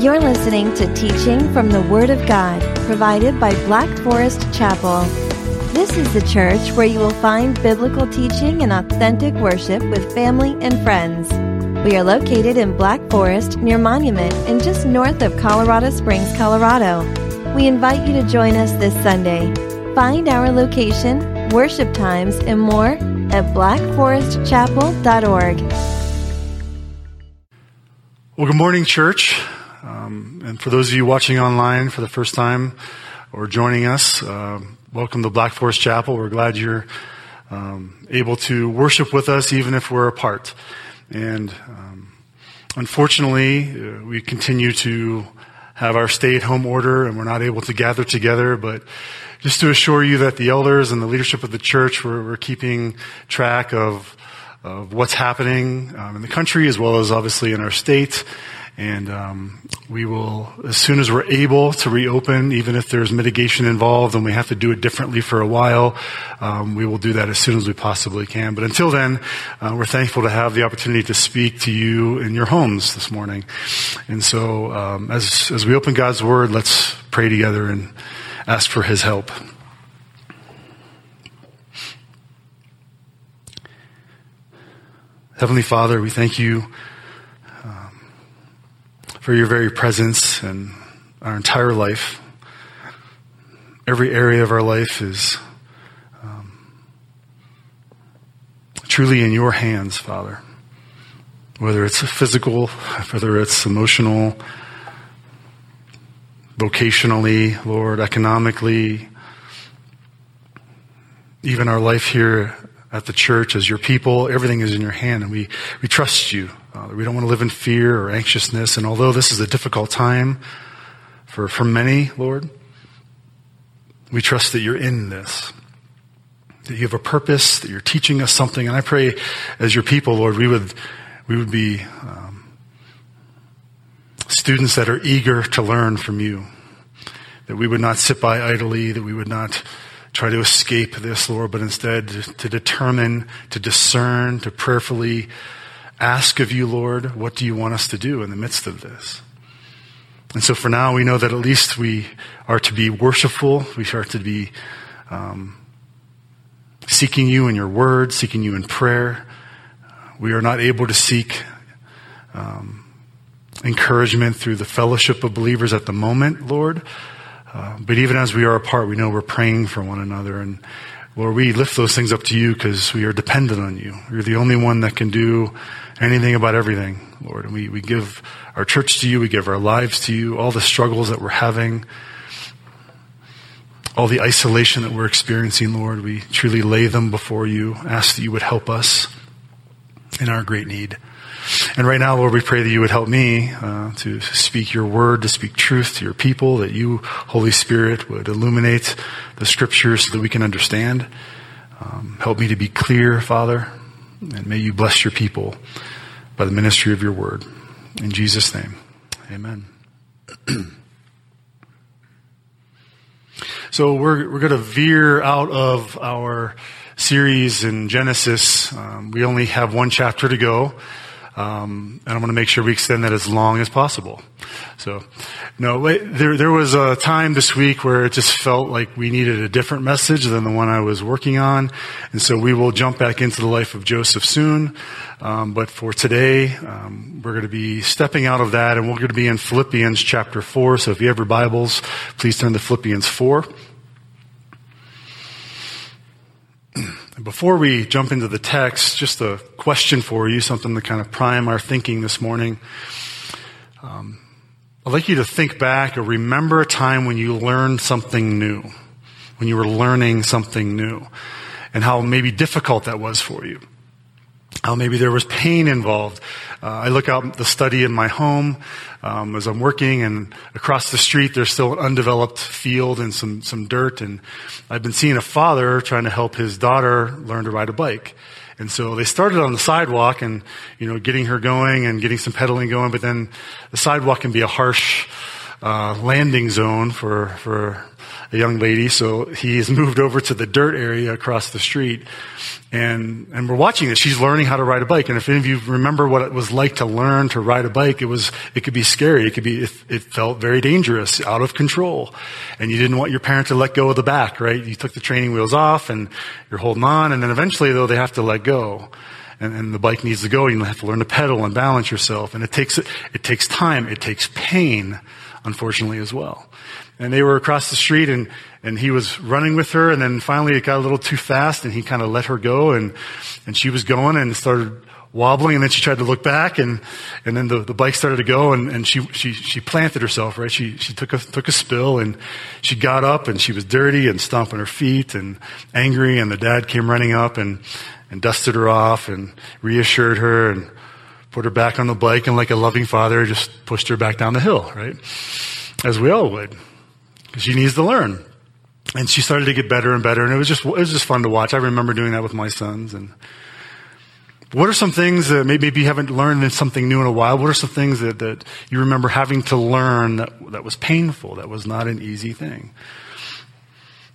You're listening to teaching from the Word of God, provided by Black Forest Chapel. This is the church where you will find biblical teaching and authentic worship with family and friends. We are located in Black Forest near Monument and just north of Colorado Springs, Colorado. We invite you to join us this Sunday. Find our location, worship times, and more at blackforestchapel.org. Well, good morning, church. Um, and for those of you watching online for the first time or joining us, uh, welcome to Black Forest Chapel. We're glad you're um, able to worship with us, even if we're apart. And um, unfortunately, uh, we continue to have our stay-at-home order, and we're not able to gather together. But just to assure you that the elders and the leadership of the church, we're, we're keeping track of of what's happening um, in the country as well as obviously in our state. And um, we will, as soon as we're able to reopen, even if there's mitigation involved and we have to do it differently for a while, um, we will do that as soon as we possibly can. But until then, uh, we're thankful to have the opportunity to speak to you in your homes this morning. And so, um, as as we open God's Word, let's pray together and ask for His help. Heavenly Father, we thank you for your very presence and our entire life. Every area of our life is um, truly in your hands, Father. Whether it's physical, whether it's emotional, vocationally, Lord, economically, even our life here at the church as your people, everything is in your hand and we, we trust you. Father. We don't want to live in fear or anxiousness. And although this is a difficult time for, for many, Lord, we trust that you're in this. That you have a purpose, that you're teaching us something. And I pray as your people, Lord, we would, we would be um, students that are eager to learn from you. That we would not sit by idly, that we would not try to escape this, Lord, but instead to determine, to discern, to prayerfully ask of you, Lord, what do you want us to do in the midst of this? And so for now, we know that at least we are to be worshipful. We are to be um, seeking you in your word, seeking you in prayer. We are not able to seek um, encouragement through the fellowship of believers at the moment, Lord. Uh, but even as we are apart, we know we're praying for one another. And Lord, we lift those things up to you because we are dependent on you. You're the only one that can do anything about everything, Lord. And we, we give our church to you, we give our lives to you, all the struggles that we're having, all the isolation that we're experiencing, Lord. We truly lay them before you, ask that you would help us in our great need. And right now, Lord, we pray that you would help me uh, to speak your word, to speak truth to your people, that you, Holy Spirit, would illuminate the scriptures so that we can understand. Um, help me to be clear, Father, and may you bless your people by the ministry of your word. In Jesus' name, amen. so we're, we're going to veer out of our series in Genesis. Um, we only have one chapter to go. Um, and I want to make sure we extend that as long as possible. So, no, there, there was a time this week where it just felt like we needed a different message than the one I was working on. And so we will jump back into the life of Joseph soon. Um, but for today, um, we're going to be stepping out of that and we're going to be in Philippians chapter 4. So if you have your Bibles, please turn to Philippians 4. Before we jump into the text, just a question for you, something to kind of prime our thinking this morning. Um, I'd like you to think back or remember a time when you learned something new, when you were learning something new, and how maybe difficult that was for you. How maybe there was pain involved. Uh, I look out the study in my home um, as I'm working, and across the street there's still an undeveloped field and some some dirt. And I've been seeing a father trying to help his daughter learn to ride a bike. And so they started on the sidewalk and, you know, getting her going and getting some pedaling going, but then the sidewalk can be a harsh uh, landing zone for, for a young lady. So he's moved over to the dirt area across the street. And, and we're watching this. She's learning how to ride a bike. And if any of you remember what it was like to learn to ride a bike, it was, it could be scary. It could be, it, it felt very dangerous, out of control. And you didn't want your parent to let go of the back, right? You took the training wheels off and you're holding on. And then eventually though, they have to let go. And, and the bike needs to go. You have to learn to pedal and balance yourself. And it takes, it takes time. It takes pain, unfortunately, as well and they were across the street and, and he was running with her. And then finally it got a little too fast and he kind of let her go and, and she was going and started wobbling. And then she tried to look back and, and then the, the bike started to go and, and she, she, she planted herself, right? She, she took a, took a spill and she got up and she was dirty and stomping her feet and angry. And the dad came running up and, and dusted her off and reassured her and put her back on the bike. And like a loving father just pushed her back down the hill, right? As we all would she needs to learn. And she started to get better and better, and it was just it was just fun to watch. I remember doing that with my sons. And what are some things that maybe you haven't learned something new in a while? What are some things that, that you remember having to learn that, that was painful, that was not an easy thing?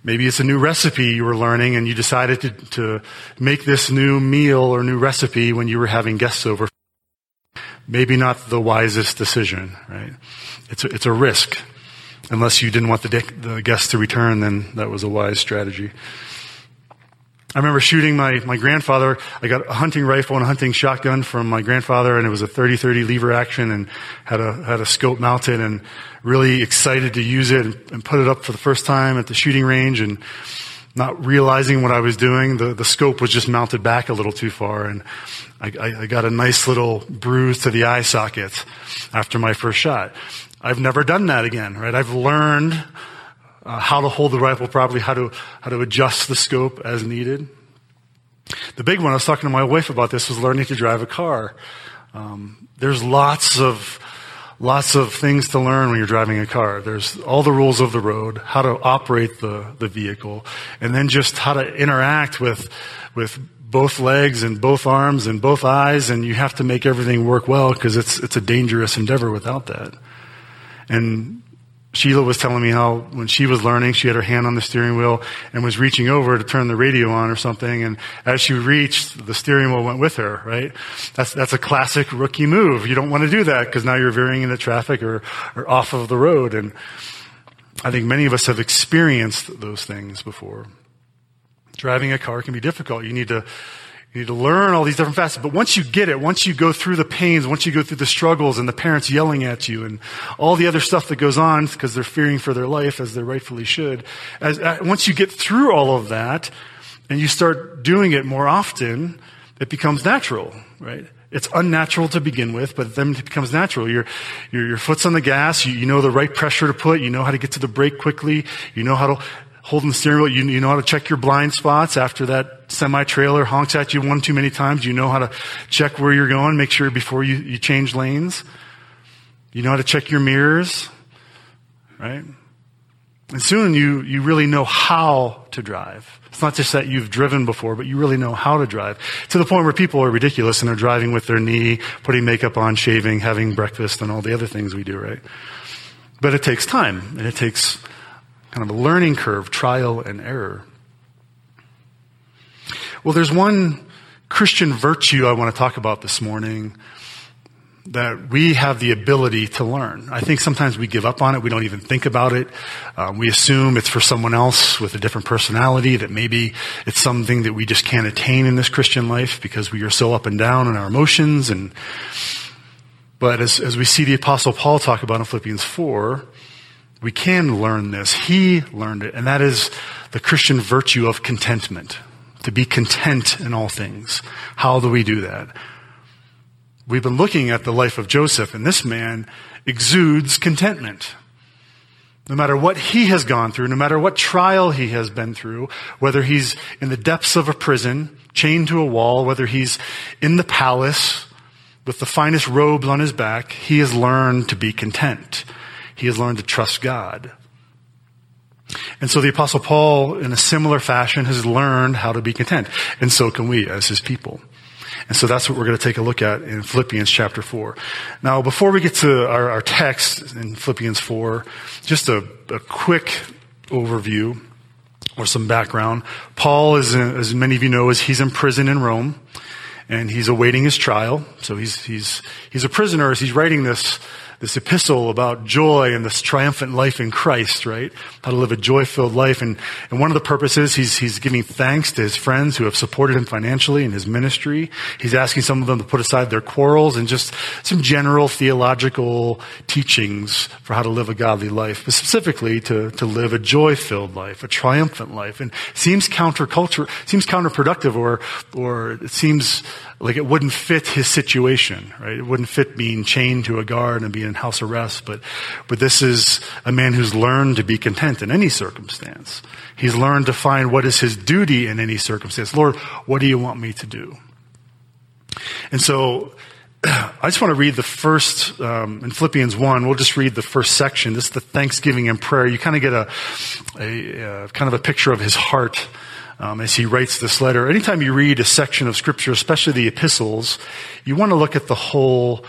Maybe it's a new recipe you were learning and you decided to, to make this new meal or new recipe when you were having guests over. Maybe not the wisest decision, right? It's a, it's a risk unless you didn't want the, the guests to return, then that was a wise strategy. I remember shooting my, my grandfather. I got a hunting rifle and a hunting shotgun from my grandfather, and it was a 30-30 lever action, and had a had a scope mounted, and really excited to use it and, and put it up for the first time at the shooting range, and not realizing what I was doing, the the scope was just mounted back a little too far, and I, I, I got a nice little bruise to the eye socket after my first shot. I've never done that again, right? I've learned uh, how to hold the rifle properly, how to, how to adjust the scope as needed. The big one, I was talking to my wife about this, was learning to drive a car. Um, there's lots of, lots of things to learn when you're driving a car. There's all the rules of the road, how to operate the, the vehicle, and then just how to interact with, with both legs and both arms and both eyes, and you have to make everything work well because it's, it's a dangerous endeavor without that. And Sheila was telling me how when she was learning, she had her hand on the steering wheel and was reaching over to turn the radio on or something. And as she reached, the steering wheel went with her, right? That's, that's a classic rookie move. You don't want to do that because now you're veering into traffic or, or off of the road. And I think many of us have experienced those things before. Driving a car can be difficult. You need to you need to learn all these different facets. But once you get it, once you go through the pains, once you go through the struggles and the parents yelling at you and all the other stuff that goes on because they're fearing for their life as they rightfully should, as, uh, once you get through all of that and you start doing it more often, it becomes natural, right? It's unnatural to begin with, but then it becomes natural. Your, your, your foot's on the gas. You, you know the right pressure to put. You know how to get to the brake quickly. You know how to holding the steering wheel. You, you know how to check your blind spots after that semi trailer honks at you one too many times. You know how to check where you're going, make sure before you, you change lanes. You know how to check your mirrors, right? And soon you, you really know how to drive. It's not just that you've driven before, but you really know how to drive. To the point where people are ridiculous and they're driving with their knee, putting makeup on, shaving, having breakfast, and all the other things we do, right? But it takes time, and it takes kind of a learning curve, trial and error. Well, there's one Christian virtue I want to talk about this morning that we have the ability to learn. I think sometimes we give up on it. We don't even think about it. Um, we assume it's for someone else with a different personality, that maybe it's something that we just can't attain in this Christian life because we are so up and down in our emotions. And, but as, as we see the apostle Paul talk about in Philippians 4, we can learn this. He learned it, and that is the Christian virtue of contentment. To be content in all things. How do we do that? We've been looking at the life of Joseph, and this man exudes contentment. No matter what he has gone through, no matter what trial he has been through, whether he's in the depths of a prison, chained to a wall, whether he's in the palace with the finest robes on his back, he has learned to be content. He has learned to trust God. And so the apostle Paul, in a similar fashion, has learned how to be content. And so can we as his people. And so that's what we're going to take a look at in Philippians chapter 4. Now, before we get to our, our text in Philippians 4, just a, a quick overview or some background. Paul is, as many of you know, is he's in prison in Rome and he's awaiting his trial. So he's, he's, he's a prisoner as he's writing this, this epistle about joy and this triumphant life in Christ, right? How to live a joy-filled life. And, and one of the purposes, he's, he's giving thanks to his friends who have supported him financially in his ministry. He's asking some of them to put aside their quarrels and just some general theological teachings for how to live a godly life, but specifically to, to live a joy-filled life, a triumphant life. And seems counterculture, seems counterproductive or, or it seems like it wouldn't fit his situation, right? It wouldn't fit being chained to a guard and being in house arrest, but, but this is a man who's learned to be content in any circumstance. He's learned to find what is his duty in any circumstance. Lord, what do you want me to do? And so, I just want to read the first, um, in Philippians 1, we'll just read the first section. This is the thanksgiving and prayer. You kind of get a, a, a kind of a picture of his heart um, as he writes this letter. Anytime you read a section of scripture, especially the epistles, you want to look at the whole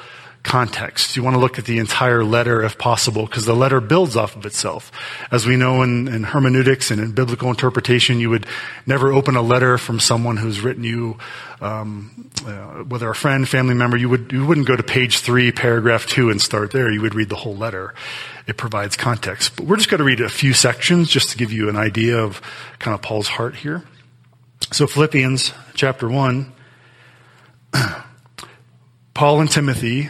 context. You want to look at the entire letter if possible, because the letter builds off of itself. As we know in, in, hermeneutics and in biblical interpretation, you would never open a letter from someone who's written you, um, uh, whether a friend, family member, you would you wouldn't go to page three, paragraph two, and start there. You would read the whole letter. It provides context. But we're just going to read a few sections just to give you an idea of kind of Paul's heart here. So Philippians chapter one. Paul and Timothy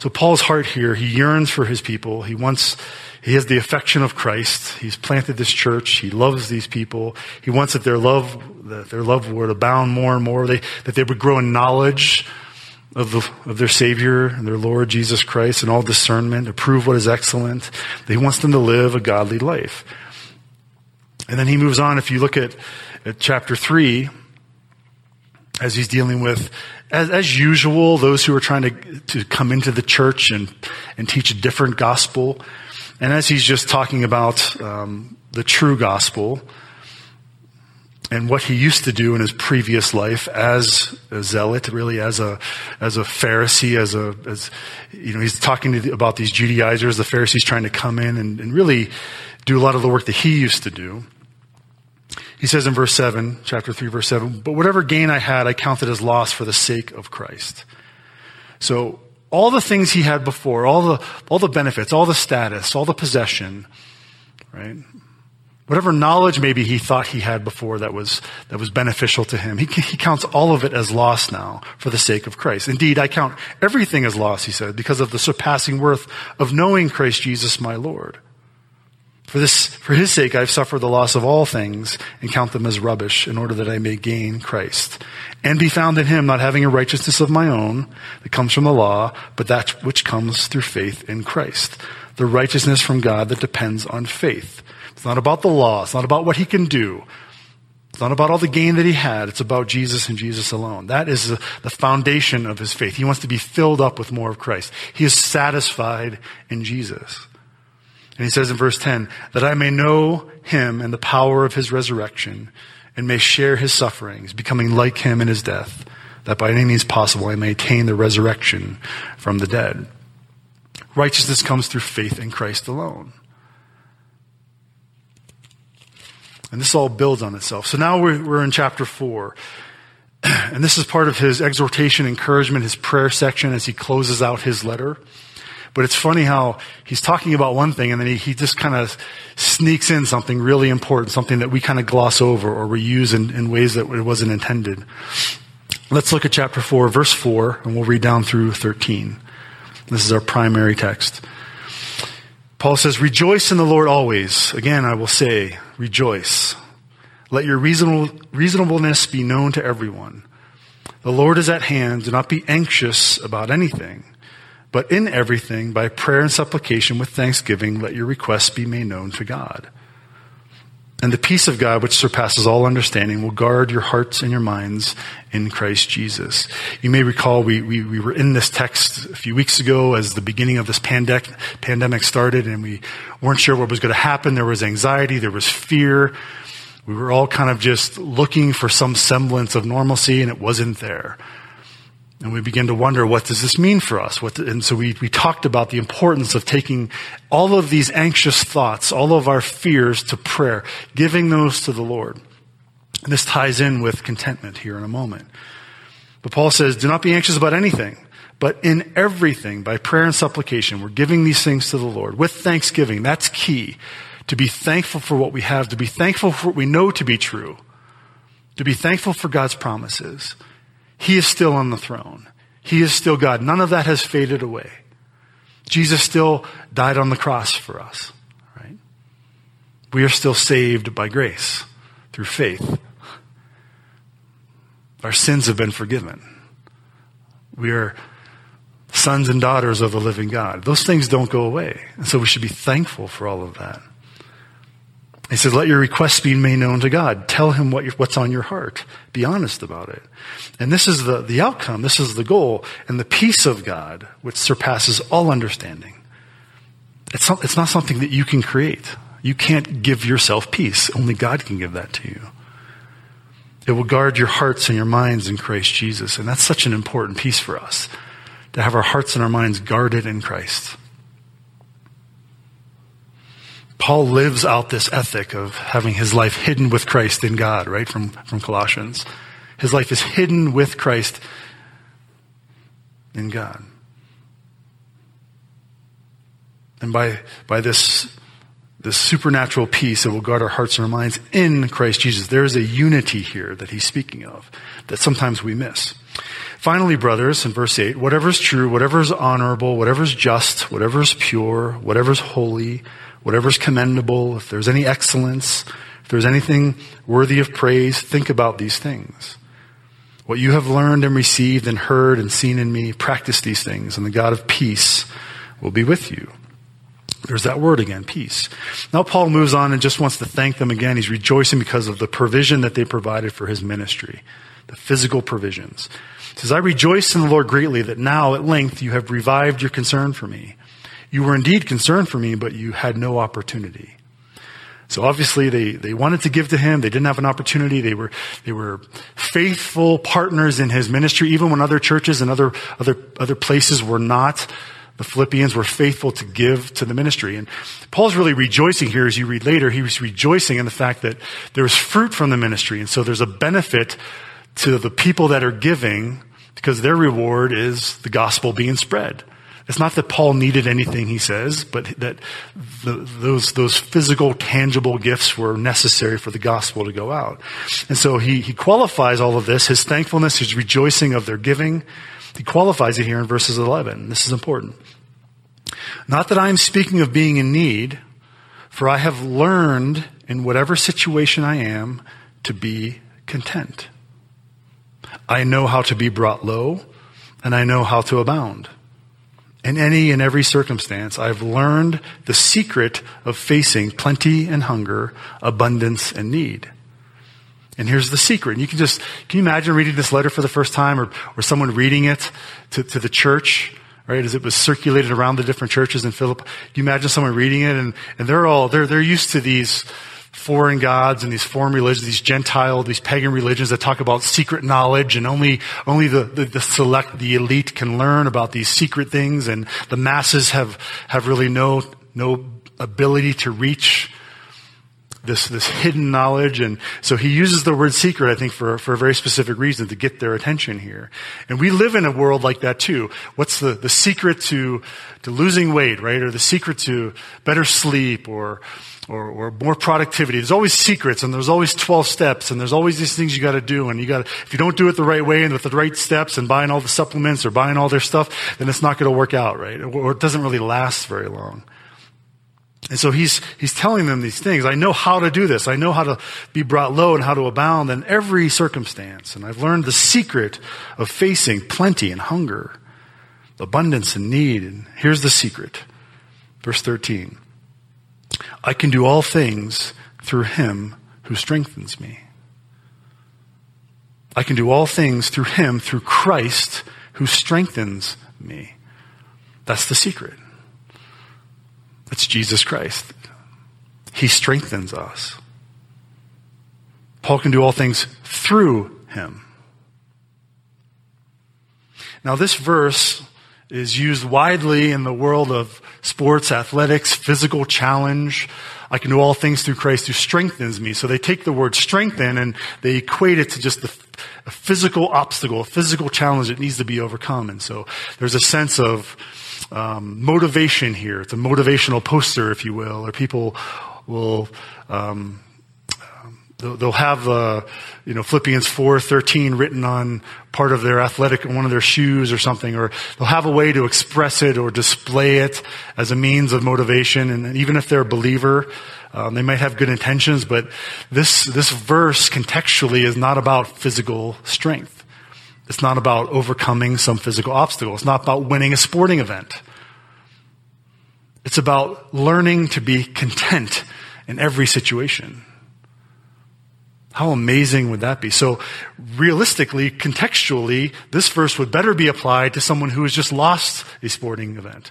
So Paul's heart here, he yearns for his people. He wants, he has the affection of Christ. He's planted this church. He loves these people. He wants that their love that their love would abound more and more, they, that they would grow in knowledge of, the, of their Savior and their Lord Jesus Christ and all discernment, approve what is excellent. He wants them to live a godly life. And then he moves on. If you look at, at chapter 3, as he's dealing with, as, as usual, those who are trying to, to come into the church and, and teach a different gospel. And as he's just talking about um, the true gospel, and what he used to do in his previous life as a zealot, really as a as a Pharisee, as a as you know, he's talking the, about these Judaizers, the Pharisees trying to come in and, and really do a lot of the work that he used to do. He says in verse seven, chapter three, verse seven, but whatever gain I had, I counted as loss for the sake of Christ. So all the things he had before, all the all the benefits, all the status, all the possession, right? Whatever knowledge maybe he thought he had before that was, that was beneficial to him, he, he counts all of it as loss now for the sake of Christ. Indeed, I count everything as loss, he said, because of the surpassing worth of knowing Christ Jesus my Lord. For this, for his sake, I've suffered the loss of all things and count them as rubbish in order that I may gain Christ and be found in him, not having a righteousness of my own that comes from the law, but that which comes through faith in Christ. The righteousness from God that depends on faith it's not about the law. It's not about what he can do. It's not about all the gain that he had. It's about Jesus and Jesus alone. That is the foundation of his faith. He wants to be filled up with more of Christ. He is satisfied in Jesus. And he says in verse 10, that I may know him and the power of his resurrection and may share his sufferings, becoming like him in his death, that by any means possible I may attain the resurrection from the dead. Righteousness comes through faith in Christ alone. And this all builds on itself. So now we're, we're in chapter four. And this is part of his exhortation, encouragement, his prayer section as he closes out his letter. But it's funny how he's talking about one thing and then he, he just kind of sneaks in something really important, something that we kind of gloss over or we use in, in ways that it wasn't intended. Let's look at chapter 4, verse 4, and we'll read down through 13. This is our primary text. Paul says, Rejoice in the Lord always. Again, I will say, rejoice. Let your reasonable, reasonableness be known to everyone. The Lord is at hand. Do not be anxious about anything, but in everything, by prayer and supplication with thanksgiving, let your requests be made known to God. And the peace of God, which surpasses all understanding, will guard your hearts and your minds in Christ Jesus. You may recall we, we, we were in this text a few weeks ago as the beginning of this pandemic, pandemic started and we weren't sure what was going to happen. There was anxiety. There was fear. We were all kind of just looking for some semblance of normalcy and it wasn't there. And we begin to wonder, what does this mean for us? What, and so we, we talked about the importance of taking all of these anxious thoughts, all of our fears to prayer, giving those to the Lord. And this ties in with contentment here in a moment. But Paul says, do not be anxious about anything, but in everything, by prayer and supplication, we're giving these things to the Lord with thanksgiving. That's key. To be thankful for what we have, to be thankful for what we know to be true, to be thankful for God's promises. He is still on the throne. He is still God. None of that has faded away. Jesus still died on the cross for us, right? We are still saved by grace through faith. Our sins have been forgiven. We are sons and daughters of the living God. Those things don't go away. And so we should be thankful for all of that. He says, let your requests be made known to God. Tell him what what's on your heart. Be honest about it. And this is the, the outcome. This is the goal. And the peace of God, which surpasses all understanding. It's not, it's not something that you can create. You can't give yourself peace. Only God can give that to you. It will guard your hearts and your minds in Christ Jesus. And that's such an important piece for us to have our hearts and our minds guarded in Christ. Paul lives out this ethic of having his life hidden with Christ in God, right? From, from Colossians. His life is hidden with Christ in God. And by, by this, this supernatural peace, that will guard our hearts and our minds in Christ Jesus. There is a unity here that he's speaking of that sometimes we miss. Finally, brothers, in verse 8, whatever is true, whatever is honorable, whatever is just, whatever is pure, whatever is holy, whatever's commendable, if there's any excellence, if there's anything worthy of praise, think about these things. What you have learned and received and heard and seen in me, practice these things, and the God of peace will be with you. There's that word again, peace. Now Paul moves on and just wants to thank them again. He's rejoicing because of the provision that they provided for his ministry, the physical provisions. He says, I rejoice in the Lord greatly that now at length you have revived your concern for me. You were indeed concerned for me, but you had no opportunity. So obviously they, they wanted to give to him. They didn't have an opportunity. They were, they were faithful partners in his ministry, even when other churches and other, other, other places were not. The Philippians were faithful to give to the ministry. And Paul's really rejoicing here as you read later. He was rejoicing in the fact that there was fruit from the ministry. And so there's a benefit to the people that are giving because their reward is the gospel being spread. It's not that Paul needed anything, he says, but that the, those, those physical, tangible gifts were necessary for the gospel to go out. And so he, he qualifies all of this, his thankfulness, his rejoicing of their giving. He qualifies it here in verses 11. This is important. Not that I am speaking of being in need, for I have learned in whatever situation I am to be content. I know how to be brought low, and I know how to abound. In any and every circumstance, I've learned the secret of facing plenty and hunger, abundance and need. And here's the secret. And you can just, can you imagine reading this letter for the first time or, or someone reading it to, to the church, right? As it was circulated around the different churches in Philip. You imagine someone reading it and, and they're all, they're, they're used to these, foreign gods and these foreign religions, these Gentile, these pagan religions that talk about secret knowledge and only, only the, the, the, select, the elite can learn about these secret things and the masses have, have really no, no ability to reach this, this hidden knowledge. And so he uses the word secret, I think, for, for a very specific reason to get their attention here. And we live in a world like that too. What's the, the secret to, to losing weight, right? Or the secret to better sleep or, or, or more productivity. There's always secrets and there's always 12 steps and there's always these things you gotta do and you gotta, if you don't do it the right way and with the right steps and buying all the supplements or buying all their stuff, then it's not gonna work out, right? Or it doesn't really last very long. And so he's, he's telling them these things. I know how to do this. I know how to be brought low and how to abound in every circumstance. And I've learned the secret of facing plenty and hunger, abundance and need. And here's the secret. Verse 13. I can do all things through him who strengthens me. I can do all things through him, through Christ who strengthens me. That's the secret. It's Jesus Christ. He strengthens us. Paul can do all things through him. Now, this verse is used widely in the world of sports, athletics, physical challenge. I can do all things through Christ who strengthens me. So they take the word strengthen and they equate it to just the, a physical obstacle, a physical challenge that needs to be overcome. And so there's a sense of um, motivation here. It's a motivational poster, if you will, or people will um, they'll have uh, you know Philippians four thirteen written on part of their athletic one of their shoes or something, or they'll have a way to express it or display it as a means of motivation. And even if they're a believer, um, they might have good intentions, but this this verse contextually is not about physical strength. It's not about overcoming some physical obstacle. It's not about winning a sporting event. It's about learning to be content in every situation. How amazing would that be? So, realistically, contextually, this verse would better be applied to someone who has just lost a sporting event.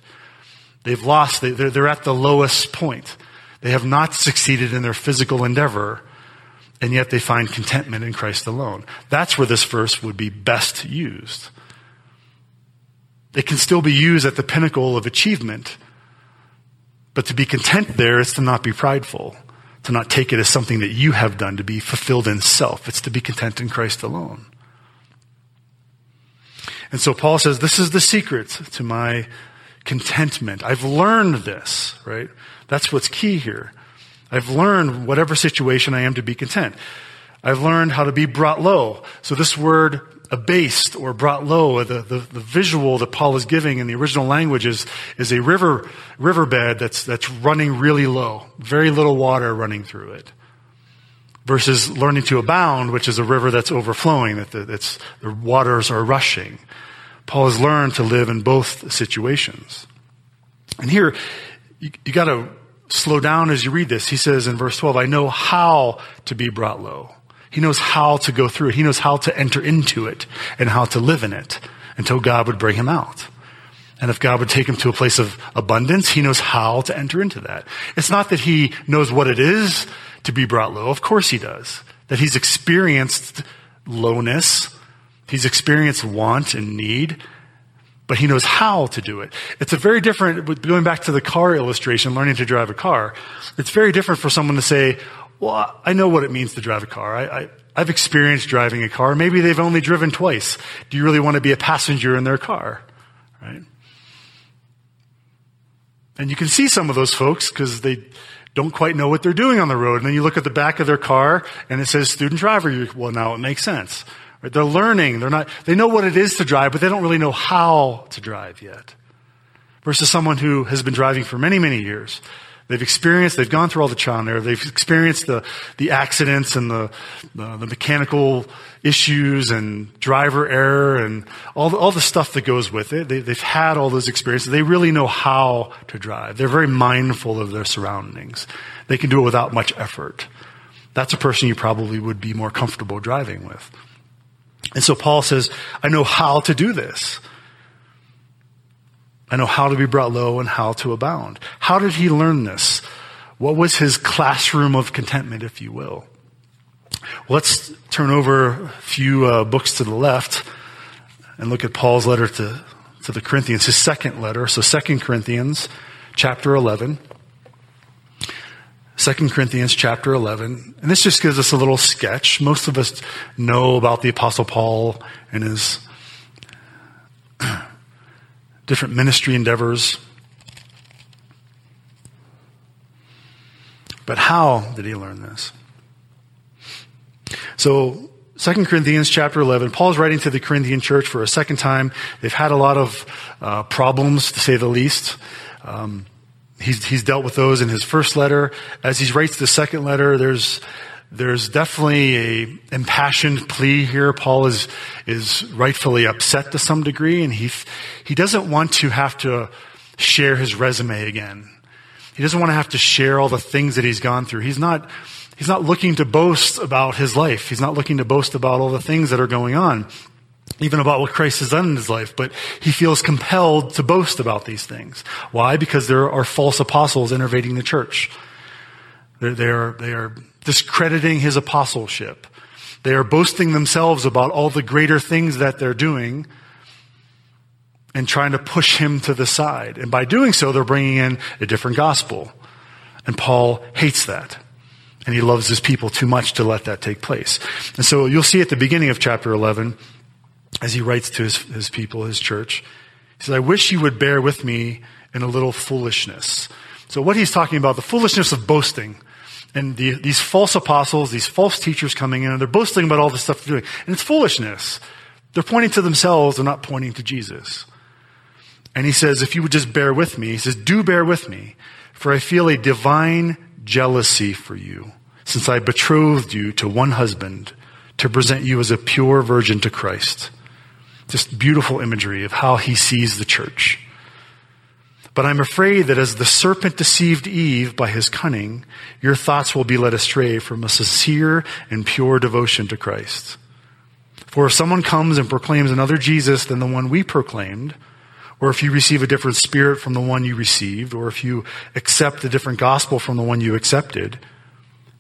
They've lost, they're at the lowest point. They have not succeeded in their physical endeavor and yet they find contentment in Christ alone. That's where this verse would be best used. It can still be used at the pinnacle of achievement, but to be content there is to not be prideful, to not take it as something that you have done, to be fulfilled in self. It's to be content in Christ alone. And so Paul says, this is the secret to my contentment. I've learned this, right? That's what's key here. I've learned whatever situation I am to be content. I've learned how to be brought low. So this word abased or brought low, the, the, the, visual that Paul is giving in the original language is, is a river, riverbed that's, that's running really low. Very little water running through it. Versus learning to abound, which is a river that's overflowing, that the, that's, the waters are rushing. Paul has learned to live in both situations. And here, you, you gotta slow down as you read this. He says in verse 12, I know how to be brought low. He knows how to go through it. He knows how to enter into it and how to live in it until God would bring him out. And if God would take him to a place of abundance, he knows how to enter into that. It's not that he knows what it is to be brought low. Of course he does. That he's experienced lowness. He's experienced want and need but he knows how to do it. It's a very different, going back to the car illustration, learning to drive a car, it's very different for someone to say, well, I know what it means to drive a car. I, I, I've experienced driving a car. Maybe they've only driven twice. Do you really want to be a passenger in their car? Right? And you can see some of those folks because they don't quite know what they're doing on the road. And then you look at the back of their car and it says student driver. You're, well, now it makes sense. Right? They're learning. They're not, they know what it is to drive, but they don't really know how to drive yet. Versus someone who has been driving for many, many years. They've experienced, they've gone through all the trial and error. They've experienced the, the accidents and the, the, the mechanical issues and driver error and all the, all the stuff that goes with it. They, they've had all those experiences. They really know how to drive. They're very mindful of their surroundings. They can do it without much effort. That's a person you probably would be more comfortable driving with. And so Paul says, I know how to do this. I know how to be brought low and how to abound. How did he learn this? What was his classroom of contentment, if you will? Let's turn over a few uh, books to the left and look at Paul's letter to, to the Corinthians, his second letter. So Second Corinthians chapter 11. 2 Corinthians chapter 11. And this just gives us a little sketch. Most of us know about the Apostle Paul and his different ministry endeavors. But how did he learn this? So, 2 Corinthians chapter 11, Paul's writing to the Corinthian church for a second time. They've had a lot of uh, problems, to say the least. Um, he's, he's dealt with those in his first letter. As he writes the second letter, there's, there's definitely a impassioned plea here. Paul is, is rightfully upset to some degree, and he, he doesn't want to have to share his resume again. He doesn't want to have to share all the things that he's gone through. He's not, he's not looking to boast about his life. He's not looking to boast about all the things that are going on, even about what Christ has done in his life, but he feels compelled to boast about these things. Why? Because there are false apostles innervating the church. They're, they are, they are discrediting his apostleship. They are boasting themselves about all the greater things that they're doing and trying to push him to the side. And by doing so, they're bringing in a different gospel. And Paul hates that. And he loves his people too much to let that take place. And so you'll see at the beginning of chapter 11, as he writes to his, his people, his church, he says, I wish you would bear with me in a little foolishness. So what he's talking about, the foolishness of boasting. And the, these false apostles, these false teachers coming in, and they're boasting about all the stuff they're doing. And it's foolishness. They're pointing to themselves, they're not pointing to Jesus. And he says, if you would just bear with me, he says, do bear with me, for I feel a divine jealousy for you, since I betrothed you to one husband to present you as a pure virgin to Christ. Just beautiful imagery of how he sees the church. But I'm afraid that as the serpent deceived Eve by his cunning, your thoughts will be led astray from a sincere and pure devotion to Christ. For if someone comes and proclaims another Jesus than the one we proclaimed, or if you receive a different spirit from the one you received, or if you accept a different gospel from the one you accepted,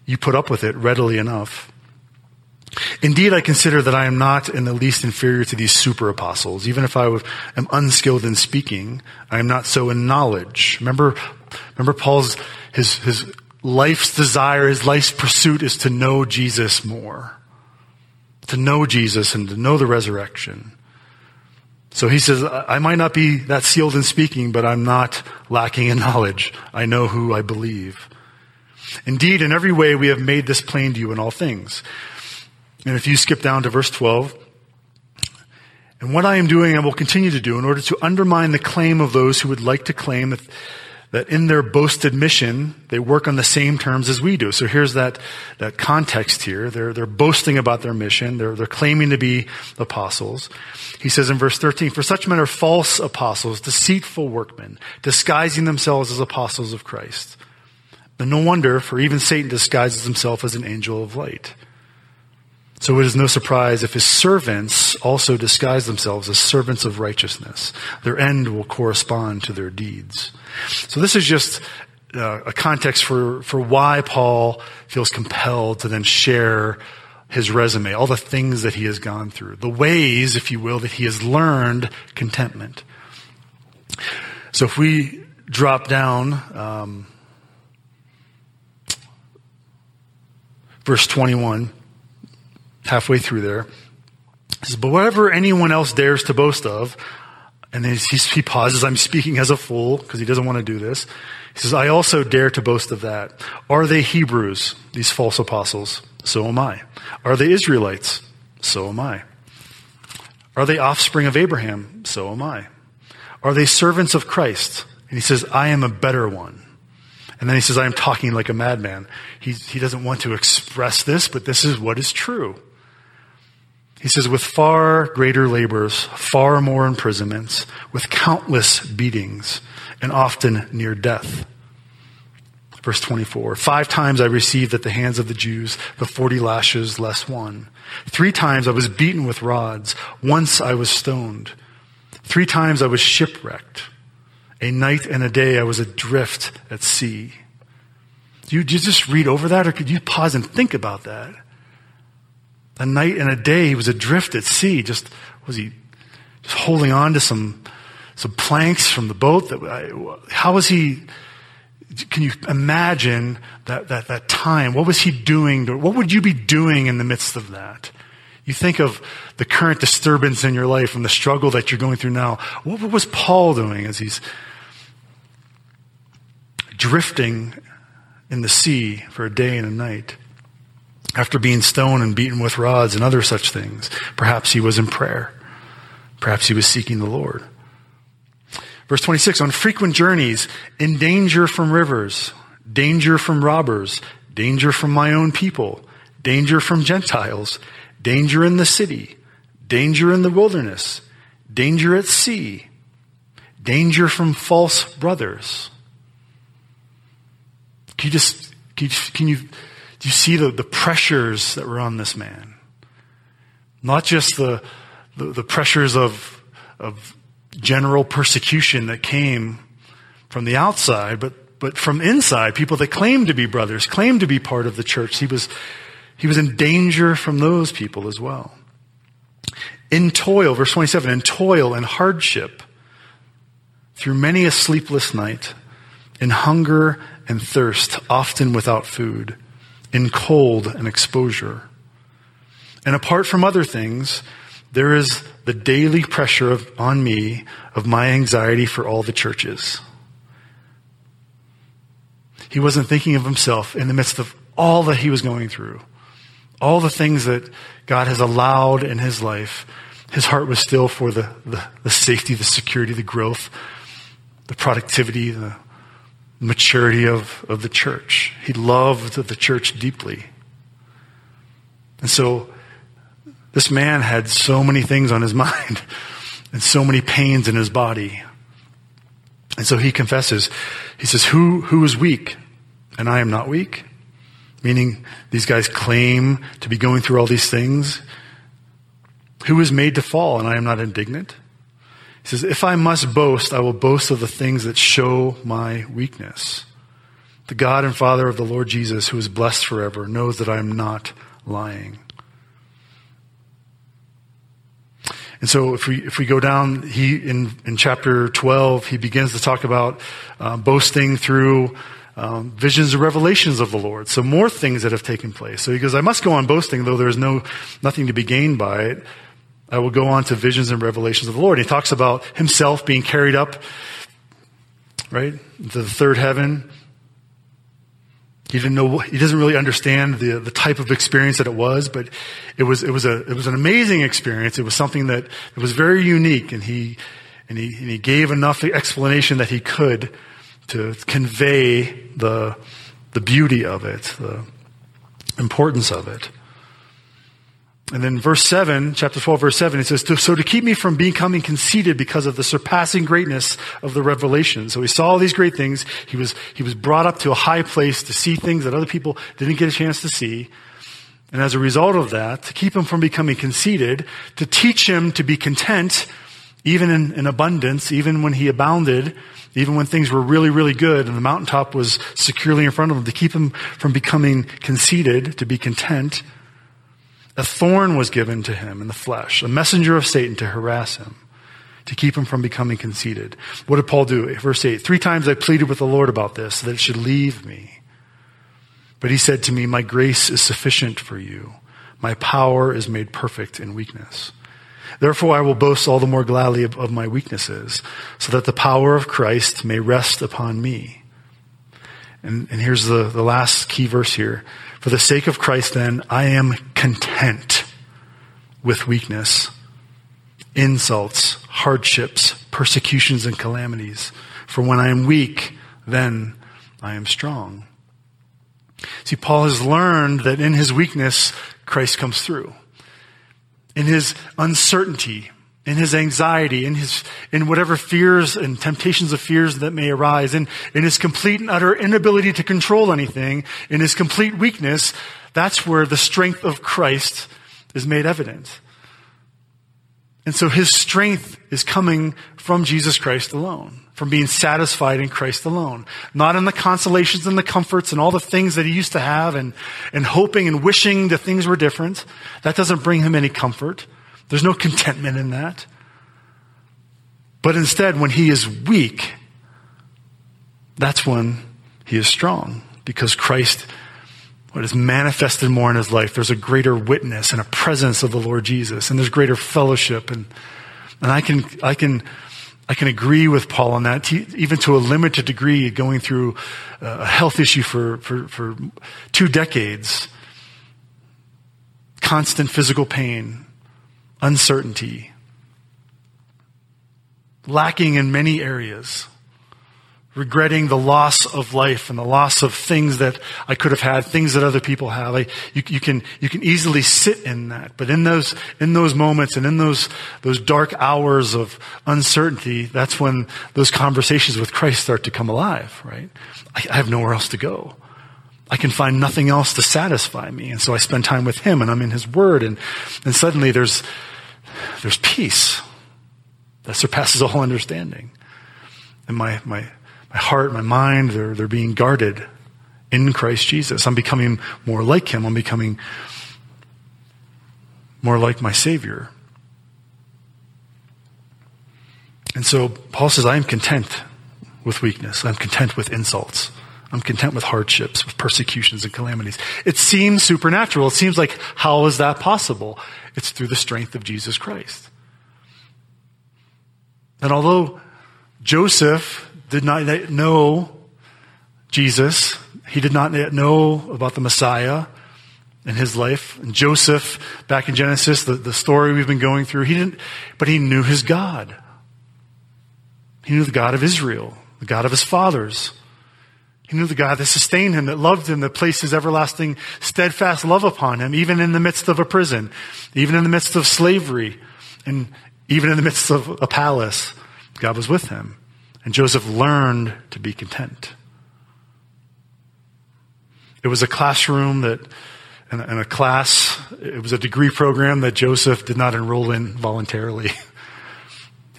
you put up with it readily enough. Indeed, I consider that I am not in the least inferior to these super apostles. Even if I am unskilled in speaking, I am not so in knowledge. Remember, remember Paul's, his, his life's desire, his life's pursuit is to know Jesus more. To know Jesus and to know the resurrection. So he says, I might not be that skilled in speaking, but I'm not lacking in knowledge. I know who I believe. Indeed, in every way we have made this plain to you in all things. And if you skip down to verse 12, and what I am doing, I will continue to do in order to undermine the claim of those who would like to claim that that in their boasted mission, they work on the same terms as we do. So here's that, that context here. They're, they're boasting about their mission. They're, they're claiming to be apostles. He says in verse 13, for such men are false apostles, deceitful workmen, disguising themselves as apostles of Christ. But no wonder, for even Satan disguises himself as an angel of light. So it is no surprise if his servants also disguise themselves as servants of righteousness. Their end will correspond to their deeds. So this is just uh, a context for, for why Paul feels compelled to then share his resume, all the things that he has gone through, the ways, if you will, that he has learned contentment. So if we drop down, um, verse 21, halfway through there, He says, But whatever anyone else dares to boast of, and then he pauses, I'm speaking as a fool, because he doesn't want to do this. He says, I also dare to boast of that. Are they Hebrews, these false apostles? So am I. Are they Israelites? So am I. Are they offspring of Abraham? So am I. Are they servants of Christ? And he says, I am a better one. And then he says, I am talking like a madman. He, he doesn't want to express this, but this is what is true. He says, with far greater labors, far more imprisonments, with countless beatings, and often near death. Verse 24. Five times I received at the hands of the Jews the 40 lashes less one. Three times I was beaten with rods. Once I was stoned. Three times I was shipwrecked. A night and a day I was adrift at sea. Do you, do you just read over that or could you pause and think about that? A night and a day he was adrift at sea. Just was he just holding on to some some planks from the boat? That I, how was he can you imagine that, that, that time? What was he doing? What would you be doing in the midst of that? You think of the current disturbance in your life and the struggle that you're going through now. What was Paul doing as he's drifting in the sea for a day and a night? After being stoned and beaten with rods and other such things, perhaps he was in prayer. Perhaps he was seeking the Lord. Verse 26, on frequent journeys, in danger from rivers, danger from robbers, danger from my own people, danger from Gentiles, danger in the city, danger in the wilderness, danger at sea, danger from false brothers. Can you just, can you, can you, do you see the, the pressures that were on this man? Not just the, the, the pressures of, of general persecution that came from the outside, but, but from inside, people that claimed to be brothers, claimed to be part of the church. He was, he was in danger from those people as well. In toil, verse 27, in toil and hardship, through many a sleepless night, in hunger and thirst, often without food, in cold and exposure. And apart from other things, there is the daily pressure of, on me of my anxiety for all the churches. He wasn't thinking of himself in the midst of all that he was going through, all the things that God has allowed in his life. His heart was still for the, the, the safety, the security, the growth, the productivity, the maturity of, of the church. He loved the church deeply. And so this man had so many things on his mind and so many pains in his body. And so he confesses, he says, who, who is weak? And I am not weak. Meaning these guys claim to be going through all these things. Who is made to fall and I am not indignant? He says, if I must boast, I will boast of the things that show my weakness. The God and Father of the Lord Jesus, who is blessed forever, knows that I am not lying. And so if we, if we go down, he, in, in chapter 12, he begins to talk about uh, boasting through um, visions and revelations of the Lord. So more things that have taken place. So he goes, I must go on boasting, though there is no, nothing to be gained by it. I will go on to visions and revelations of the Lord. He talks about himself being carried up, right, to the third heaven. He didn't know, he doesn't really understand the, the type of experience that it was, but it was, it was a, it was an amazing experience. It was something that it was very unique and he, and he, and he gave enough explanation that he could to convey the, the beauty of it, the importance of it. And then verse 7, chapter 12, verse 7, it says, So to keep me from becoming conceited because of the surpassing greatness of the revelation. So he saw all these great things. He was, he was brought up to a high place to see things that other people didn't get a chance to see. And as a result of that, to keep him from becoming conceited, to teach him to be content, even in, in abundance, even when he abounded, even when things were really, really good and the mountaintop was securely in front of him, to keep him from becoming conceited, to be content, a thorn was given to him in the flesh, a messenger of Satan to harass him, to keep him from becoming conceited. What did Paul do? Verse 8 Three times I pleaded with the Lord about this, that it should leave me. But he said to me, My grace is sufficient for you. My power is made perfect in weakness. Therefore, I will boast all the more gladly of, of my weaknesses, so that the power of Christ may rest upon me. And, and here's the, the last key verse here. For the sake of Christ, then, I am content with weakness, insults, hardships, persecutions, and calamities. For when I am weak, then I am strong. See, Paul has learned that in his weakness, Christ comes through. In his uncertainty, in his anxiety, in his, in whatever fears and temptations of fears that may arise, in, in his complete and utter inability to control anything, in his complete weakness, that's where the strength of Christ is made evident. And so his strength is coming from Jesus Christ alone, from being satisfied in Christ alone. Not in the consolations and the comforts and all the things that he used to have and, and hoping and wishing that things were different. That doesn't bring him any comfort. There's no contentment in that. But instead, when he is weak, that's when he is strong because Christ, what is manifested more in his life, there's a greater witness and a presence of the Lord Jesus, and there's greater fellowship. And, and I can, I can, I can agree with Paul on that, even to a limited degree, going through a health issue for, for, for two decades. Constant physical pain, uncertainty, lacking in many areas regretting the loss of life and the loss of things that I could have had, things that other people have. I, you, you, can you can easily sit in that, but in those in those moments and in those those dark hours of uncertainty, that's when those conversations with Christ start to come alive. Right? I, I have nowhere else to go. I can find nothing else to satisfy me, and so I spend time with Him, and I'm in His Word, and and suddenly there's there's peace that surpasses all understanding, and my my my heart, my mind, they're, they're being guarded in Christ Jesus. I'm becoming more like Him. I'm becoming more like my Savior. And so Paul says, I am content with weakness. I'm content with insults. I'm content with hardships, with persecutions and calamities. It seems supernatural. It seems like, how is that possible? It's through the strength of Jesus Christ. And although Joseph did not yet know Jesus. He did not yet know about the Messiah in his life. And Joseph, back in Genesis, the, the story we've been going through, he didn't, but he knew his God. He knew the God of Israel, the God of his fathers. He knew the God that sustained him, that loved him, that placed his everlasting, steadfast love upon him, even in the midst of a prison, even in the midst of slavery, and even in the midst of a palace. God was with him. And Joseph learned to be content. It was a classroom that, and a class, it was a degree program that Joseph did not enroll in voluntarily.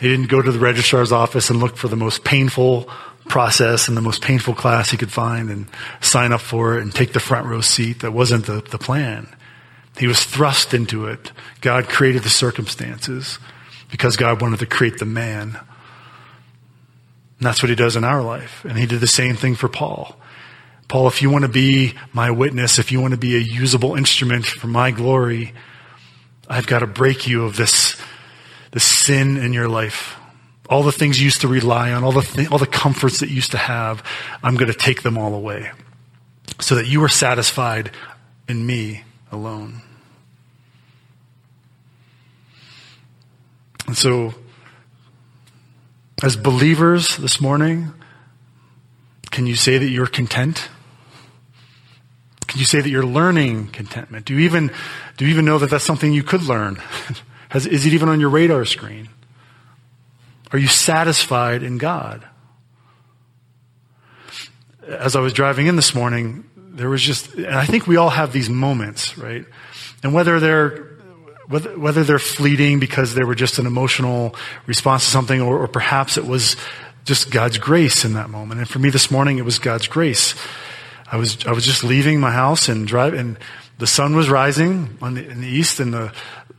He didn't go to the registrar's office and look for the most painful process and the most painful class he could find and sign up for it and take the front row seat. That wasn't the, the plan. He was thrust into it. God created the circumstances because God wanted to create the man. And that's what he does in our life. And he did the same thing for Paul. Paul, if you want to be my witness, if you want to be a usable instrument for my glory, I've got to break you of this, this sin in your life. All the things you used to rely on, all the, th- all the comforts that you used to have, I'm going to take them all away so that you are satisfied in me alone. And so as believers this morning, can you say that you're content? Can you say that you're learning contentment? Do you even, do you even know that that's something you could learn? Has, is it even on your radar screen? Are you satisfied in God? As I was driving in this morning, there was just, and I think we all have these moments, right? And whether they're whether, they're fleeting because they were just an emotional response to something, or, or perhaps it was just God's grace in that moment. And for me this morning, it was God's grace. I was I was just leaving my house and drive, and the sun was rising on the, in the east, and the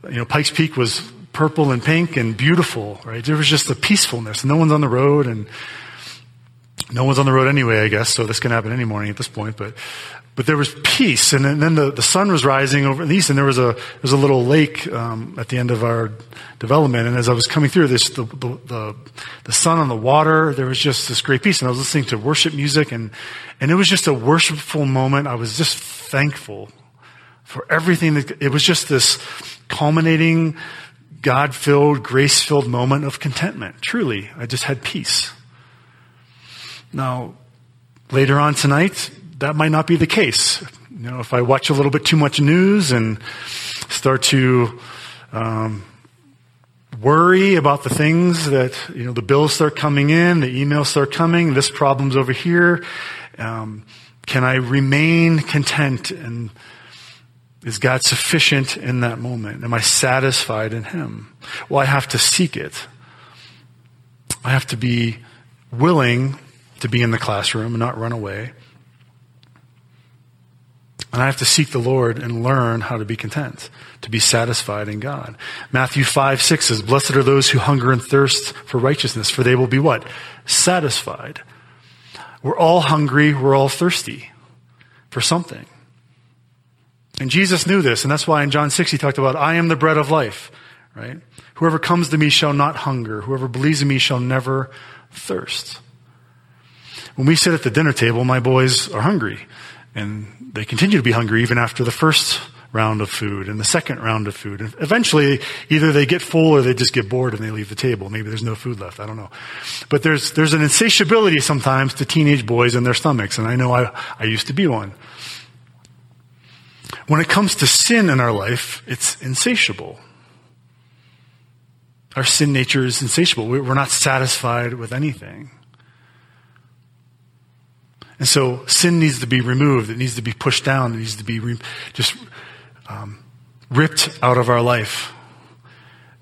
you know Pikes Peak was purple and pink and beautiful. Right, there was just a peacefulness. No one's on the road, and no one's on the road anyway, I guess. So this can happen any morning at this point. But but there was peace, and then the, the sun was rising over the east, and there was a there was a little lake um, at the end of our development. And as I was coming through this, the, the, the the sun on the water, there was just this great peace. And I was listening to worship music, and and it was just a worshipful moment. I was just thankful for everything. That, it was just this culminating, God-filled, grace-filled moment of contentment. Truly, I just had peace. Now, later on tonight, that might not be the case. You know, if I watch a little bit too much news and start to um, worry about the things that you know, the bills start coming in, the emails start coming, this problem's over here. Um, can I remain content and is God sufficient in that moment? Am I satisfied in Him? Well, I have to seek it. I have to be willing to be in the classroom and not run away. And I have to seek the Lord and learn how to be content, to be satisfied in God. Matthew 5, 6 says, Blessed are those who hunger and thirst for righteousness, for they will be what? Satisfied. We're all hungry, we're all thirsty for something. And Jesus knew this, and that's why in John 6 he talked about, I am the bread of life, right? Whoever comes to me shall not hunger. Whoever believes in me shall never thirst. When we sit at the dinner table, my boys are hungry. And they continue to be hungry even after the first round of food and the second round of food. And eventually, either they get full or they just get bored and they leave the table. Maybe there's no food left. I don't know. But there's, there's an insatiability sometimes to teenage boys and their stomachs. And I know I, I used to be one. When it comes to sin in our life, it's insatiable. Our sin nature is insatiable. We're not satisfied with anything. And so sin needs to be removed. It needs to be pushed down. It needs to be re- just um, ripped out of our life.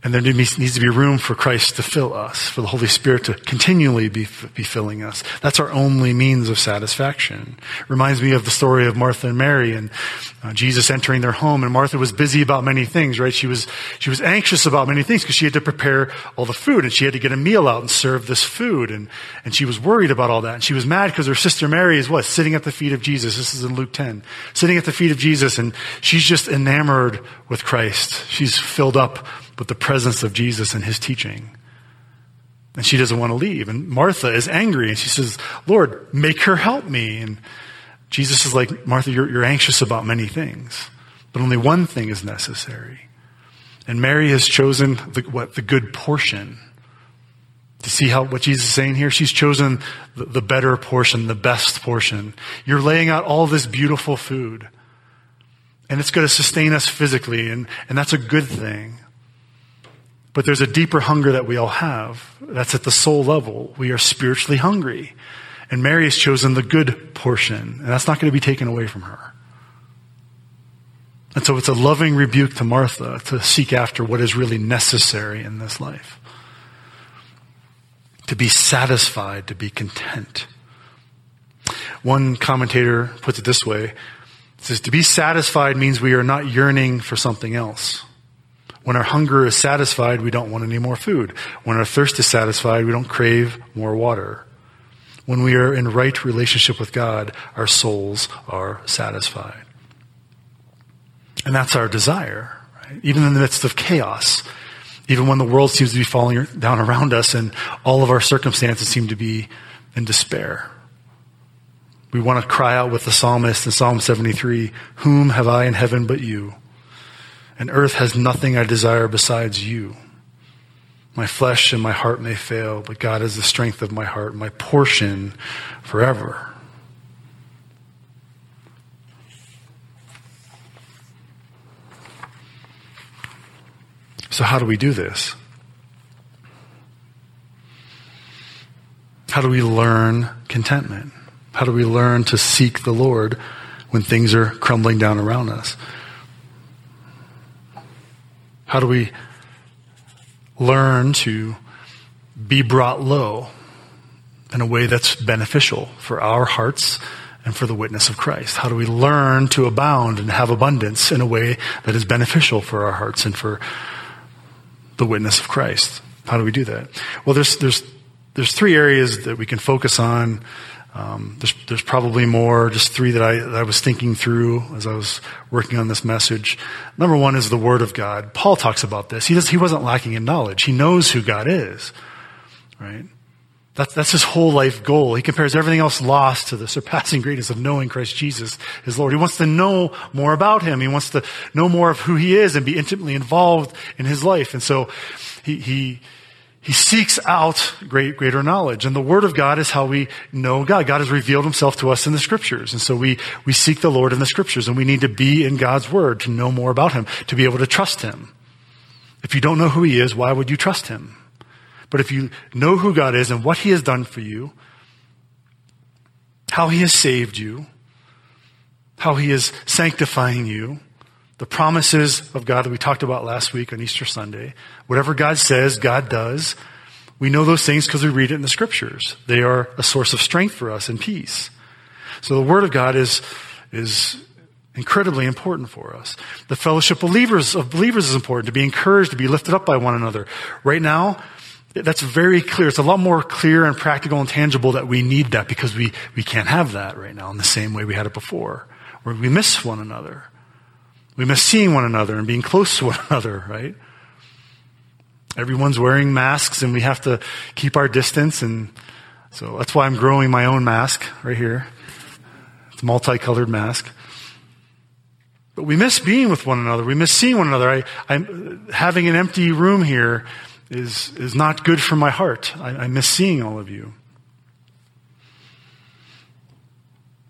And there needs to be room for Christ to fill us, for the Holy Spirit to continually be, be filling us. That's our only means of satisfaction. Reminds me of the story of Martha and Mary and uh, Jesus entering their home. And Martha was busy about many things, right? She was, she was anxious about many things because she had to prepare all the food and she had to get a meal out and serve this food. And, and she was worried about all that. And she was mad because her sister Mary is what? Sitting at the feet of Jesus. This is in Luke 10. Sitting at the feet of Jesus and she's just enamored with Christ. She's filled up but the presence of Jesus and his teaching. And she doesn't want to leave. And Martha is angry and she says, Lord, make her help me. And Jesus is like, Martha, you're, you're anxious about many things, but only one thing is necessary. And Mary has chosen the, what, the good portion. To see how, what Jesus is saying here? She's chosen the, the better portion, the best portion. You're laying out all this beautiful food. And it's going to sustain us physically, and, and that's a good thing. But there's a deeper hunger that we all have. That's at the soul level. We are spiritually hungry. And Mary has chosen the good portion, and that's not going to be taken away from her. And so it's a loving rebuke to Martha to seek after what is really necessary in this life. To be satisfied, to be content. One commentator puts it this way. It says, to be satisfied means we are not yearning for something else. When our hunger is satisfied, we don't want any more food. When our thirst is satisfied, we don't crave more water. When we are in right relationship with God, our souls are satisfied. And that's our desire, right? Even in the midst of chaos, even when the world seems to be falling down around us and all of our circumstances seem to be in despair. We want to cry out with the psalmist in Psalm 73, Whom have I in heaven but you? And earth has nothing I desire besides you. My flesh and my heart may fail, but God is the strength of my heart, my portion forever. So, how do we do this? How do we learn contentment? How do we learn to seek the Lord when things are crumbling down around us? How do we learn to be brought low in a way that's beneficial for our hearts and for the witness of Christ? How do we learn to abound and have abundance in a way that is beneficial for our hearts and for the witness of Christ? How do we do that? Well, there's, there's, there's three areas that we can focus on um, there's, there's probably more, just three that I, that I was thinking through as I was working on this message. Number one is the Word of God. Paul talks about this. He, does, he wasn't lacking in knowledge. He knows who God is, right? That's, that's his whole life goal. He compares everything else lost to the surpassing greatness of knowing Christ Jesus, his Lord. He wants to know more about him. He wants to know more of who he is and be intimately involved in his life. And so he, he, he seeks out great, greater knowledge. And the Word of God is how we know God. God has revealed Himself to us in the Scriptures. And so we, we seek the Lord in the Scriptures and we need to be in God's Word to know more about Him, to be able to trust Him. If you don't know who He is, why would you trust Him? But if you know who God is and what He has done for you, how He has saved you, how He is sanctifying you, the promises of God that we talked about last week on Easter Sunday. Whatever God says, God does. We know those things because we read it in the scriptures. They are a source of strength for us and peace. So the Word of God is, is incredibly important for us. The fellowship believers, of believers is important, to be encouraged, to be lifted up by one another. Right now, that's very clear. It's a lot more clear and practical and tangible that we need that because we, we can't have that right now in the same way we had it before, where we miss one another. We miss seeing one another and being close to one another, right? Everyone's wearing masks and we have to keep our distance and so that's why I'm growing my own mask right here. It's a multicolored mask. But we miss being with one another. We miss seeing one another. I, I'm having an empty room here is, is not good for my heart. I, I miss seeing all of you.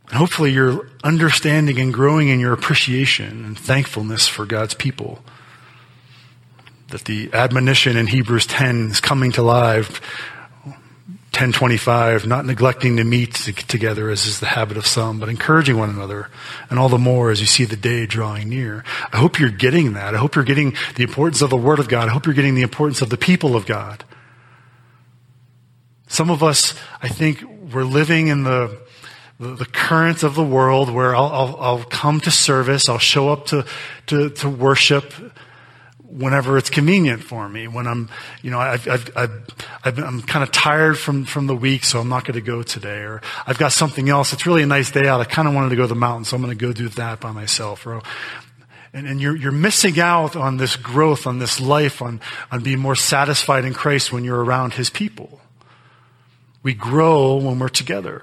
And hopefully you're understanding and growing in your appreciation and thankfulness for God's people. That the admonition in Hebrews 10 is coming to life 1025, not neglecting to meet together as is the habit of some, but encouraging one another, and all the more as you see the day drawing near. I hope you're getting that. I hope you're getting the importance of the Word of God. I hope you're getting the importance of the people of God. Some of us, I think, we're living in the, the, current of the world where I'll, I'll, I'll come to service, I'll show up to, to, to worship, whenever it's convenient for me. When I'm, you know, I've, I've, I've, I'm kind of tired from, from the week, so I'm not going to go today. Or I've got something else. It's really a nice day out. I kind of wanted to go to the mountain, so I'm going to go do that by myself. Or, and, and you're, you're missing out on this growth, on this life, on, on being more satisfied in Christ when you're around His people. We grow when we're together.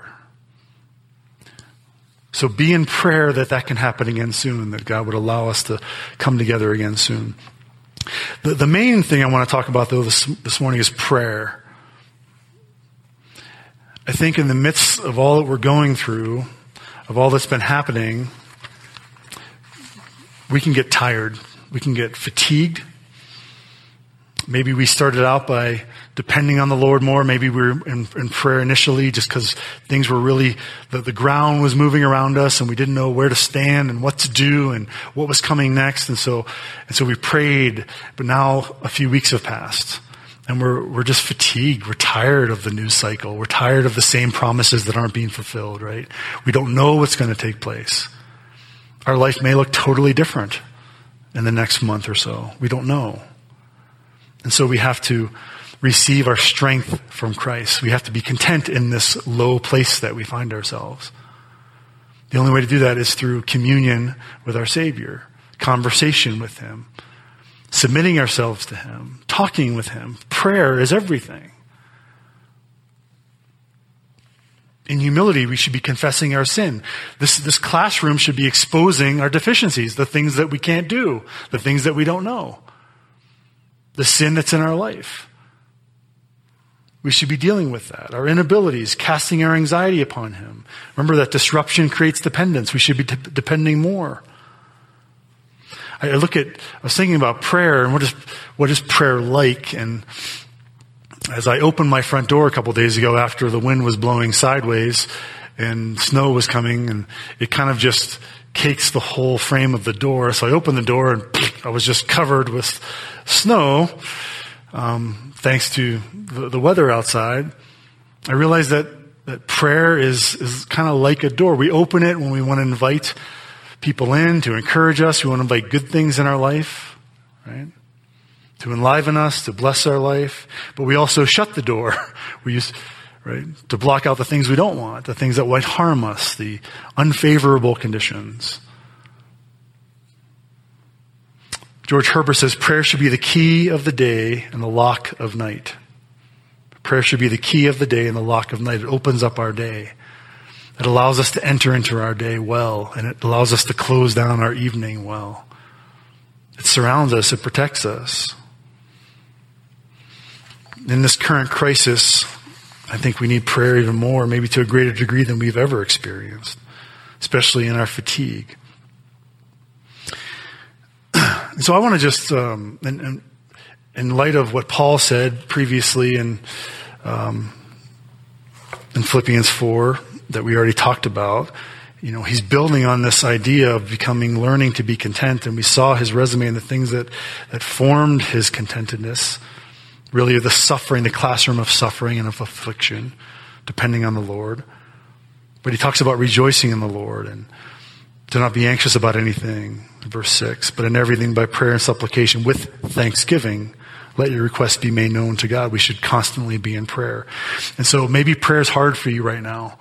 So be in prayer that that can happen again soon, that God would allow us to come together again soon. The, the main thing I want to talk about, though, this, this morning is prayer. I think in the midst of all that we're going through, of all that's been happening, we can get tired. We can get fatigued. Maybe we started out by depending on the Lord more. Maybe we were in, in prayer initially just because things were really, the, the ground was moving around us and we didn't know where to stand and what to do and what was coming next. And so, and so we prayed, but now a few weeks have passed and we're, we're just fatigued. We're tired of the news cycle. We're tired of the same promises that aren't being fulfilled, right? We don't know what's going to take place. Our life may look totally different in the next month or so. We don't know. And so we have to receive our strength from Christ. We have to be content in this low place that we find ourselves. The only way to do that is through communion with our Savior, conversation with Him, submitting ourselves to Him, talking with Him. Prayer is everything. In humility, we should be confessing our sin. This, this classroom should be exposing our deficiencies, the things that we can't do, the things that we don't know, the sin that's in our life. We should be dealing with that. Our inabilities, casting our anxiety upon Him. Remember that disruption creates dependence. We should be de- depending more. I look at, I was thinking about prayer and what is, what is prayer like? And as I opened my front door a couple days ago after the wind was blowing sideways and snow was coming and it kind of just cakes the whole frame of the door. So I opened the door and I was just covered with snow. Um, thanks to the, the weather outside, I realized that, that prayer is, is kind of like a door. We open it when we want to invite people in to encourage us. We want to invite good things in our life, right? To enliven us, to bless our life. But we also shut the door. We use, right, to block out the things we don't want, the things that might harm us, the unfavorable conditions. George Herbert says prayer should be the key of the day and the lock of night. Prayer should be the key of the day and the lock of night. It opens up our day. It allows us to enter into our day well, and it allows us to close down our evening well. It surrounds us, it protects us. In this current crisis, I think we need prayer even more, maybe to a greater degree than we've ever experienced, especially in our fatigue. so I want to just, um, in, light of what Paul said previously in, um, in Philippians 4 that we already talked about, you know, he's building on this idea of becoming, learning to be content. And we saw his resume and the things that, that formed his contentedness. Really the suffering, the classroom of suffering and of affliction, depending on the Lord. But he talks about rejoicing in the Lord and do not be anxious about anything, verse 6, but in everything by prayer and supplication with thanksgiving, let your requests be made known to God. We should constantly be in prayer. And so maybe prayer is hard for you right now.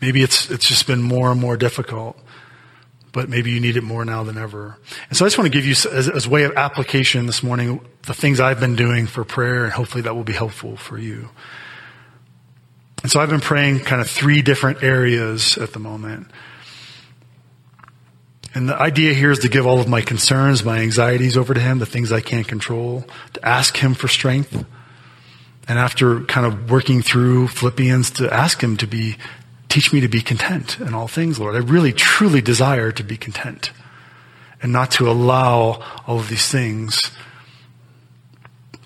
Maybe it's, it's just been more and more difficult, but maybe you need it more now than ever. And so I just want to give you, as, as a way of application this morning, the things I've been doing for prayer, and hopefully that will be helpful for you. And so I've been praying kind of three different areas at the moment. And the idea here is to give all of my concerns, my anxieties over to Him, the things I can't control, to ask Him for strength. And after kind of working through Philippians, to ask Him to be, teach me to be content in all things, Lord. I really, truly desire to be content and not to allow all of these things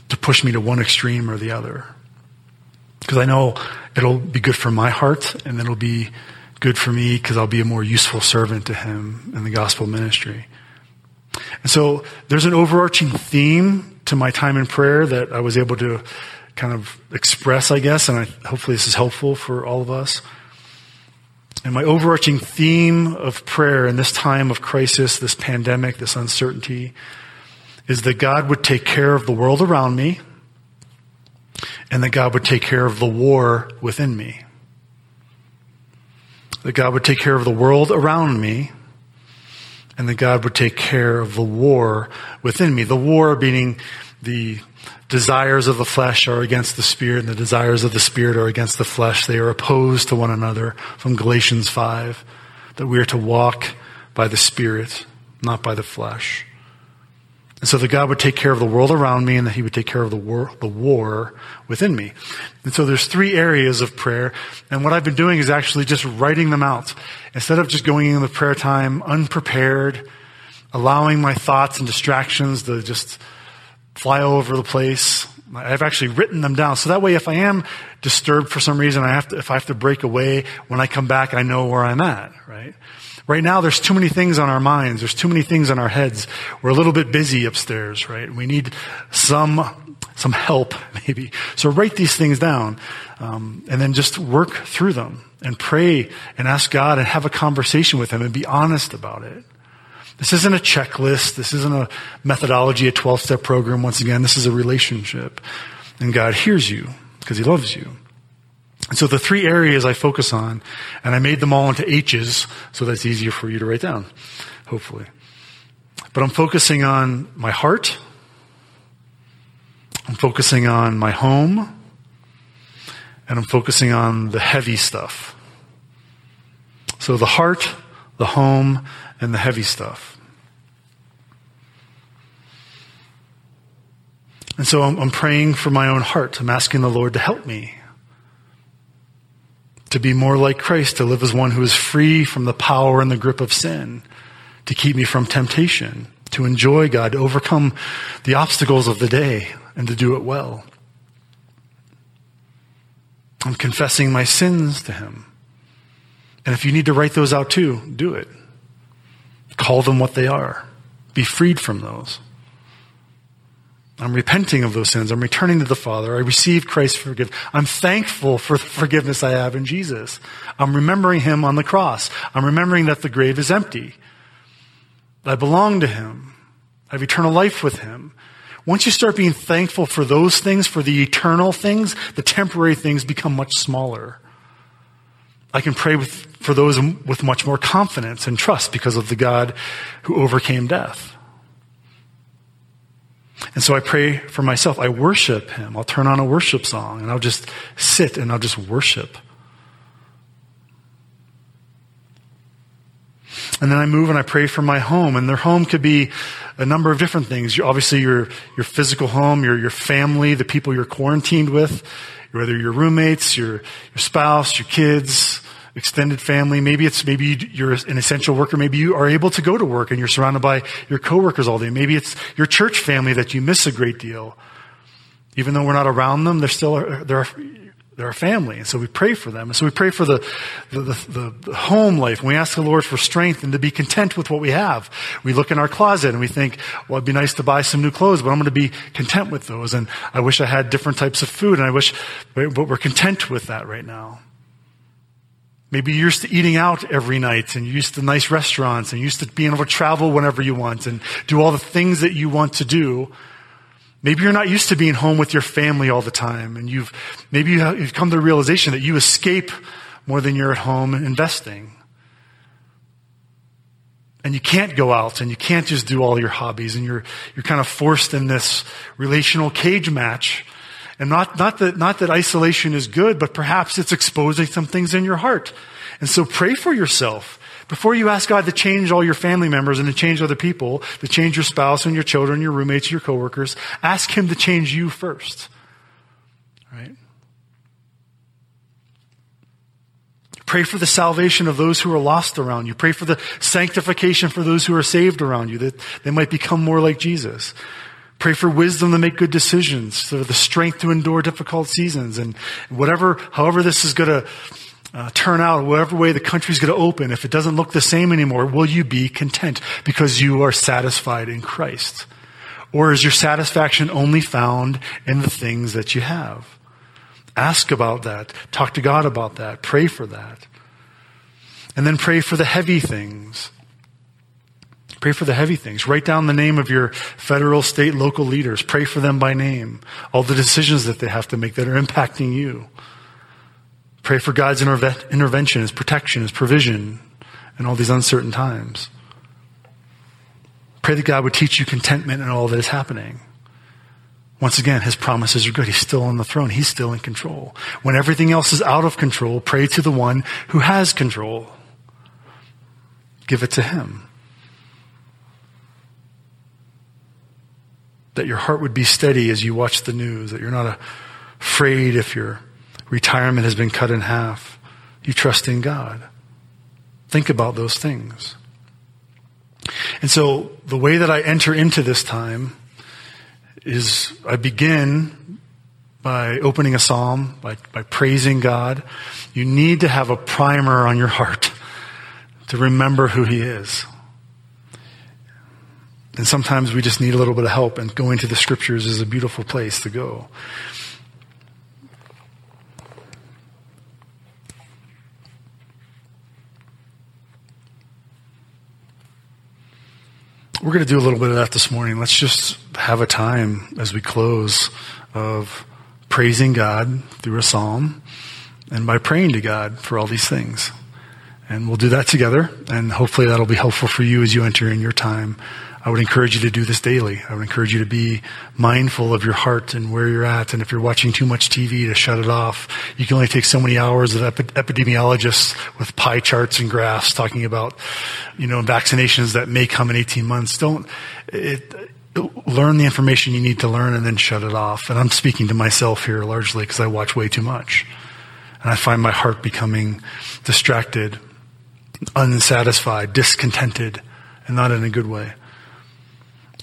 to push me to one extreme or the other. Because I know it'll be good for my heart and it'll be good for me because I'll be a more useful servant to him in the gospel ministry. And so there's an overarching theme to my time in prayer that I was able to kind of express, I guess, and I, hopefully this is helpful for all of us. And my overarching theme of prayer in this time of crisis, this pandemic, this uncertainty, is that God would take care of the world around me and that God would take care of the war within me. That God would take care of the world around me, and that God would take care of the war within me. The war being the desires of the flesh are against the spirit, and the desires of the spirit are against the flesh. They are opposed to one another from Galatians 5, that we are to walk by the spirit, not by the flesh. And so that God would take care of the world around me and that He would take care of the war, the war within me. And so there's three areas of prayer. And what I've been doing is actually just writing them out. Instead of just going in the prayer time unprepared, allowing my thoughts and distractions to just fly over the place. I've actually written them down. So that way, if I am disturbed for some reason, I have to, if I have to break away, when I come back, I know where I'm at, right? Right now, there's too many things on our minds. There's too many things on our heads. We're a little bit busy upstairs, right? We need some, some help, maybe. So write these things down, um, and then just work through them and pray and ask God and have a conversation with Him and be honest about it. This isn't a checklist. This isn't a methodology, a 12 step program. Once again, this is a relationship. And God hears you because He loves you. And so the three areas I focus on, and I made them all into H's, so that's easier for you to write down, hopefully. But I'm focusing on my heart. I'm focusing on my home. And I'm focusing on the heavy stuff. So the heart, the home, and the heavy stuff. And so I'm, I'm praying for my own heart. I'm asking the Lord to help me to be more like Christ, to live as one who is free from the power and the grip of sin, to keep me from temptation, to enjoy God, to overcome the obstacles of the day, and to do it well. I'm confessing my sins to Him. And if you need to write those out too, do it. Call them what they are. Be freed from those. I'm repenting of those sins. I'm returning to the Father. I received Christ's forgiveness. I'm thankful for the forgiveness I have in Jesus. I'm remembering Him on the cross. I'm remembering that the grave is empty. I belong to Him. I have eternal life with Him. Once you start being thankful for those things, for the eternal things, the temporary things become much smaller. I can pray with, for those with much more confidence and trust because of the God who overcame death. And so I pray for myself. I worship Him. I'll turn on a worship song and I'll just sit and I'll just worship. And then I move and I pray for my home. And their home could be a number of different things. Obviously, your, your physical home, your, your family, the people you're quarantined with, whether your roommates, your, your spouse, your kids, extended family. Maybe it's, maybe you're an essential worker. Maybe you are able to go to work and you're surrounded by your coworkers all day. Maybe it's your church family that you miss a great deal. Even though we're not around them, they're still, they're, they're a family. And so we pray for them. And so we pray for the, the, the, the, home life. And we ask the Lord for strength and to be content with what we have. We look in our closet and we think, well, it'd be nice to buy some new clothes, but I'm going to be content with those. And I wish I had different types of food and I wish, but we're content with that right now. Maybe you're used to eating out every night and you're used to nice restaurants and you're used to being able to travel whenever you want and do all the things that you want to do. Maybe you're not used to being home with your family all the time and you've, maybe you've come to the realization that you escape more than you're at home investing. And you can't go out and you can't just do all your hobbies and you're, you're kind of forced in this relational cage match and not, not that, not that isolation is good, but perhaps it's exposing some things in your heart. And so pray for yourself. Before you ask God to change all your family members and to change other people, to change your spouse and your children, your roommates, your coworkers, ask Him to change you first. Right? Pray for the salvation of those who are lost around you. Pray for the sanctification for those who are saved around you, that they might become more like Jesus. Pray for wisdom to make good decisions, for the strength to endure difficult seasons, and whatever, however this is going to uh, turn out, whatever way the country's going to open, if it doesn't look the same anymore, will you be content because you are satisfied in Christ? Or is your satisfaction only found in the things that you have? Ask about that. Talk to God about that. Pray for that. And then pray for the heavy things. Pray for the heavy things. Write down the name of your federal, state, local leaders. Pray for them by name. All the decisions that they have to make that are impacting you. Pray for God's interve- intervention, His protection, His provision in all these uncertain times. Pray that God would teach you contentment in all that is happening. Once again, His promises are good. He's still on the throne. He's still in control. When everything else is out of control, pray to the one who has control. Give it to Him. That your heart would be steady as you watch the news, that you're not afraid if your retirement has been cut in half. You trust in God. Think about those things. And so the way that I enter into this time is I begin by opening a psalm, by, by praising God. You need to have a primer on your heart to remember who He is. And sometimes we just need a little bit of help, and going to the scriptures is a beautiful place to go. We're going to do a little bit of that this morning. Let's just have a time as we close of praising God through a psalm and by praying to God for all these things. And we'll do that together, and hopefully that'll be helpful for you as you enter in your time I would encourage you to do this daily. I would encourage you to be mindful of your heart and where you're at. And if you're watching too much TV, to shut it off. You can only take so many hours of epidemiologists with pie charts and graphs talking about, you know, vaccinations that may come in 18 months. Don't, it, learn the information you need to learn and then shut it off. And I'm speaking to myself here largely because I watch way too much. And I find my heart becoming distracted, unsatisfied, discontented, and not in a good way.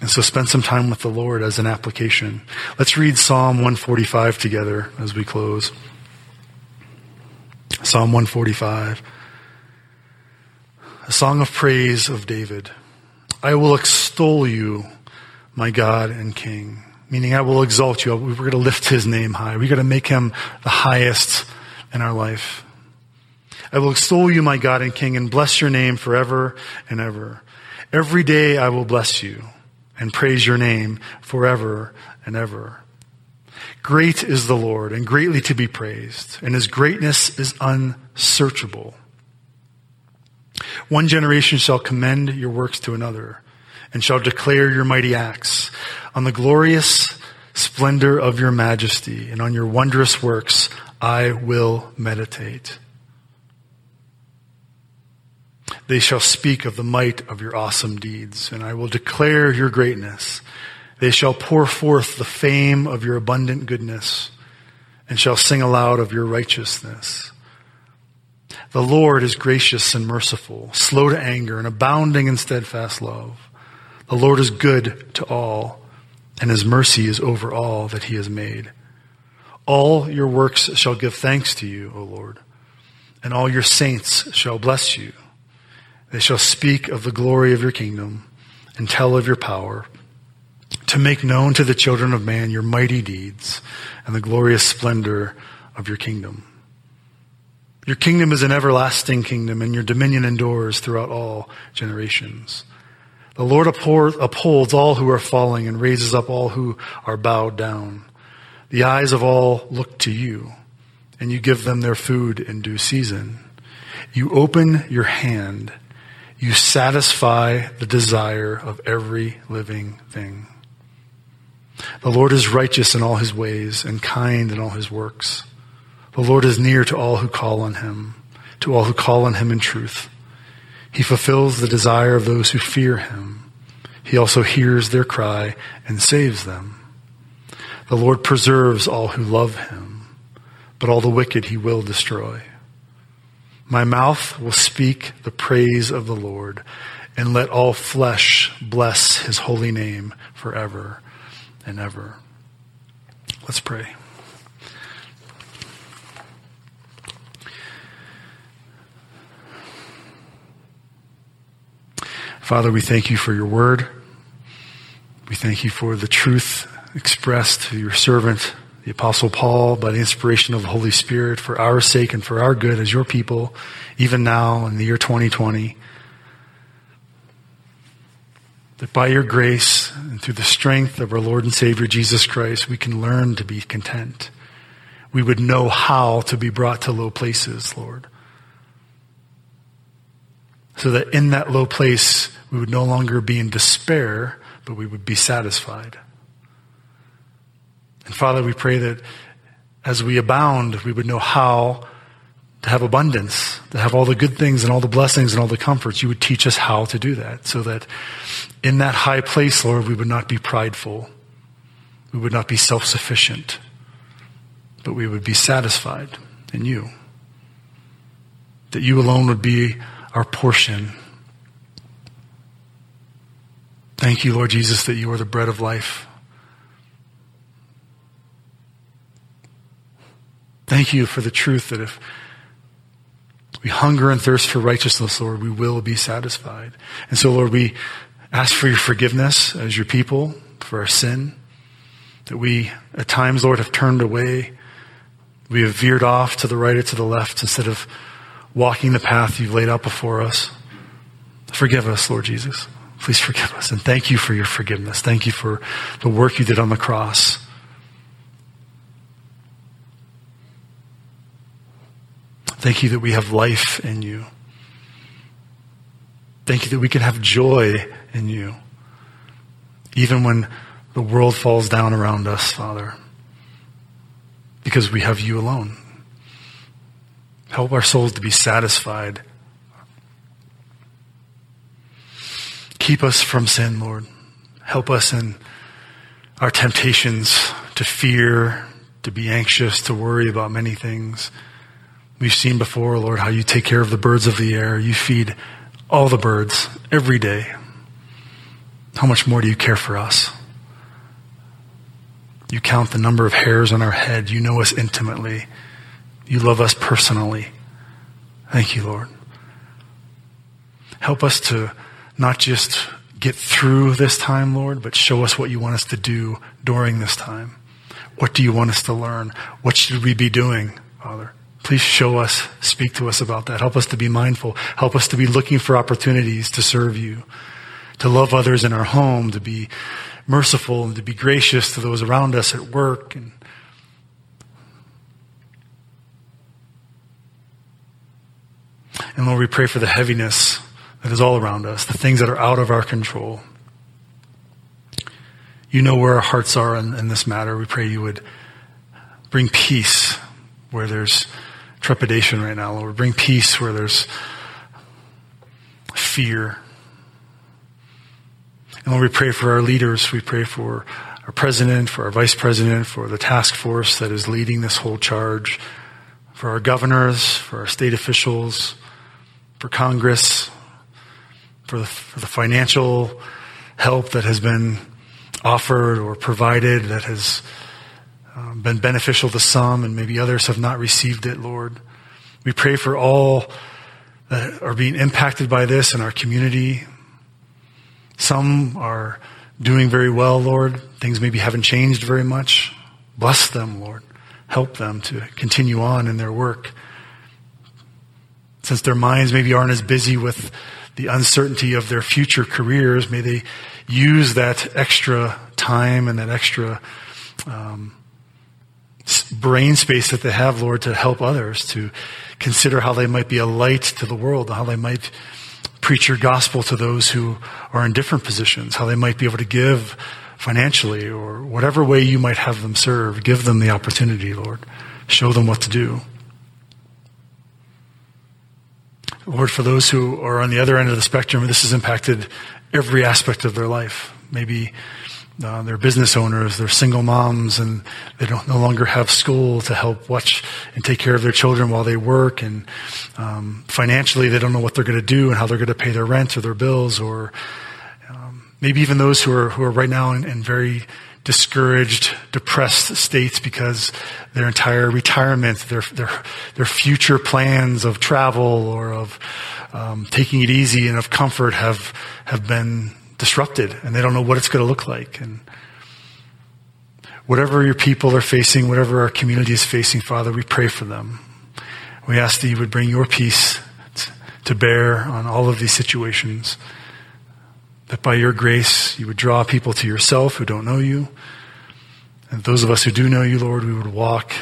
And so spend some time with the Lord as an application. Let's read Psalm 145 together as we close. Psalm 145. A song of praise of David. I will extol you, my God and King. Meaning I will exalt you. We're going to lift his name high. We're going to make him the highest in our life. I will extol you, my God and King, and bless your name forever and ever. Every day I will bless you and praise your name forever and ever. Great is the Lord and greatly to be praised, and his greatness is unsearchable. One generation shall commend your works to another and shall declare your mighty acts on the glorious splendor of your majesty and on your wondrous works I will meditate. They shall speak of the might of your awesome deeds, and I will declare your greatness. They shall pour forth the fame of your abundant goodness, and shall sing aloud of your righteousness. The Lord is gracious and merciful, slow to anger, and abounding in steadfast love. The Lord is good to all, and his mercy is over all that he has made. All your works shall give thanks to you, O Lord, and all your saints shall bless you. They shall speak of the glory of your kingdom and tell of your power to make known to the children of man your mighty deeds and the glorious splendor of your kingdom. Your kingdom is an everlasting kingdom, and your dominion endures throughout all generations. The Lord upholds all who are falling and raises up all who are bowed down. The eyes of all look to you, and you give them their food in due season. You open your hand. You satisfy the desire of every living thing. The Lord is righteous in all his ways and kind in all his works. The Lord is near to all who call on him, to all who call on him in truth. He fulfills the desire of those who fear him. He also hears their cry and saves them. The Lord preserves all who love him, but all the wicked he will destroy. My mouth will speak the praise of the Lord, and let all flesh bless his holy name forever and ever. Let's pray. Father, we thank you for your word. We thank you for the truth expressed to your servant, the Apostle Paul, by the inspiration of the Holy Spirit, for our sake and for our good as your people, even now in the year 2020. That by your grace and through the strength of our Lord and Savior Jesus Christ, we can learn to be content. We would know how to be brought to low places, Lord so that in that low place we would no longer be in despair, but we would be satisfied. And Father, we pray that as we abound, we would know how to have abundance, to have all the good things and all the blessings and all the comforts. You would teach us how to do that so that in that high place, Lord, we would not be prideful. We would not be self sufficient, but we would be satisfied in you. That you alone would be our portion. Thank you, Lord Jesus, that you are the bread of life. Thank you for the truth that if we hunger and thirst for righteousness, Lord, we will be satisfied. And so, Lord, we ask for your forgiveness as your people for our sin, that we at times, Lord, have turned away. We have veered off to the right or to the left instead of walking the path you've laid out before us. Forgive us, Lord Jesus. Please forgive us. And thank you for your forgiveness. Thank you for the work you did on the cross. Thank you that we have life in you. Thank you that we can have joy in you. Even when the world falls down around us, Father. Because we have you alone. Help our souls to be satisfied. Keep us from sin, Lord. Help us in our temptations to fear, to be anxious, to worry about many things. We've seen before, Lord, how you take care of the birds of the air. You feed all the birds every day. How much more do you care for us? You count the number of hairs on our head. You know us intimately. You love us personally. Thank you, Lord. Help us to not just get through this time, Lord, but show us what you want us to do during this time. What do you want us to learn? What should we be doing, Father? Please show us, speak to us about that. Help us to be mindful. Help us to be looking for opportunities to serve you, to love others in our home, to be merciful and to be gracious to those around us at work and And Lord, we pray for the heaviness that is all around us, the things that are out of our control. You know where our hearts are in, in this matter. We pray you would bring peace where there's trepidation right now, Lord. Bring peace where there's fear. And Lord, we pray for our leaders. We pray for our president, for our vice president, for the task force that is leading this whole charge, for our governors, for our state officials, for Congress, for the, for the financial help that has been offered or provided that has um, been beneficial to some and maybe others have not received it, Lord. We pray for all that are being impacted by this in our community. Some are doing very well, Lord. Things maybe haven't changed very much. Bless them, Lord. Help them to continue on in their work since their minds maybe aren't as busy with the uncertainty of their future careers, may they use that extra time and that extra um, brain space that they have, Lord, to help others, to consider how they might be a light to the world, how they might preach your gospel to those who are in different positions, how they might be able to give financially or whatever way you might have them serve. Give them the opportunity, Lord. Show them what to do. Lord, for those who are on the other end of the spectrum, this has impacted every aspect of their life. Maybe uh, they're business owners, they're single moms, and they don't no longer have school to help watch and take care of their children while they work. And um, financially, they don't know what they're going to do and how they're going to pay their rent or their bills, or um, maybe even those who are who are right now in, in very discouraged, depressed states because their entire retirement, their their their future plans of travel or of um, taking it easy and of comfort have have been disrupted, and they don't know what it's going to look like. And whatever your people are facing, whatever our community is facing, Father, we pray for them. We ask that you would bring your peace to bear on all of these situations that by your grace you would draw people to yourself who don't know you. And those of us who do know you, Lord, we would walk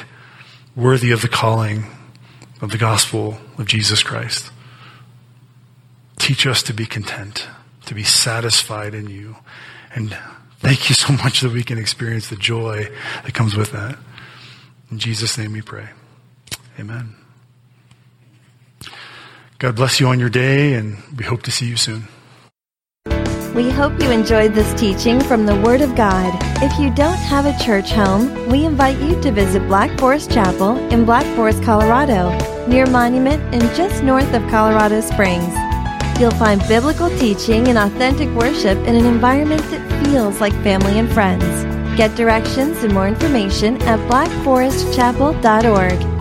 worthy of the calling of the gospel of Jesus Christ. Teach us to be content, to be satisfied in you. And thank you so much that we can experience the joy that comes with that. In Jesus' name we pray. Amen. God bless you on your day, and we hope to see you soon. We hope you enjoyed this teaching from the Word of God. If you don't have a church home, we invite you to visit Black Forest Chapel in Black Forest, Colorado, near Monument and just north of Colorado Springs. You'll find biblical teaching and authentic worship in an environment that feels like family and friends. Get directions and more information at blackforestchapel.org.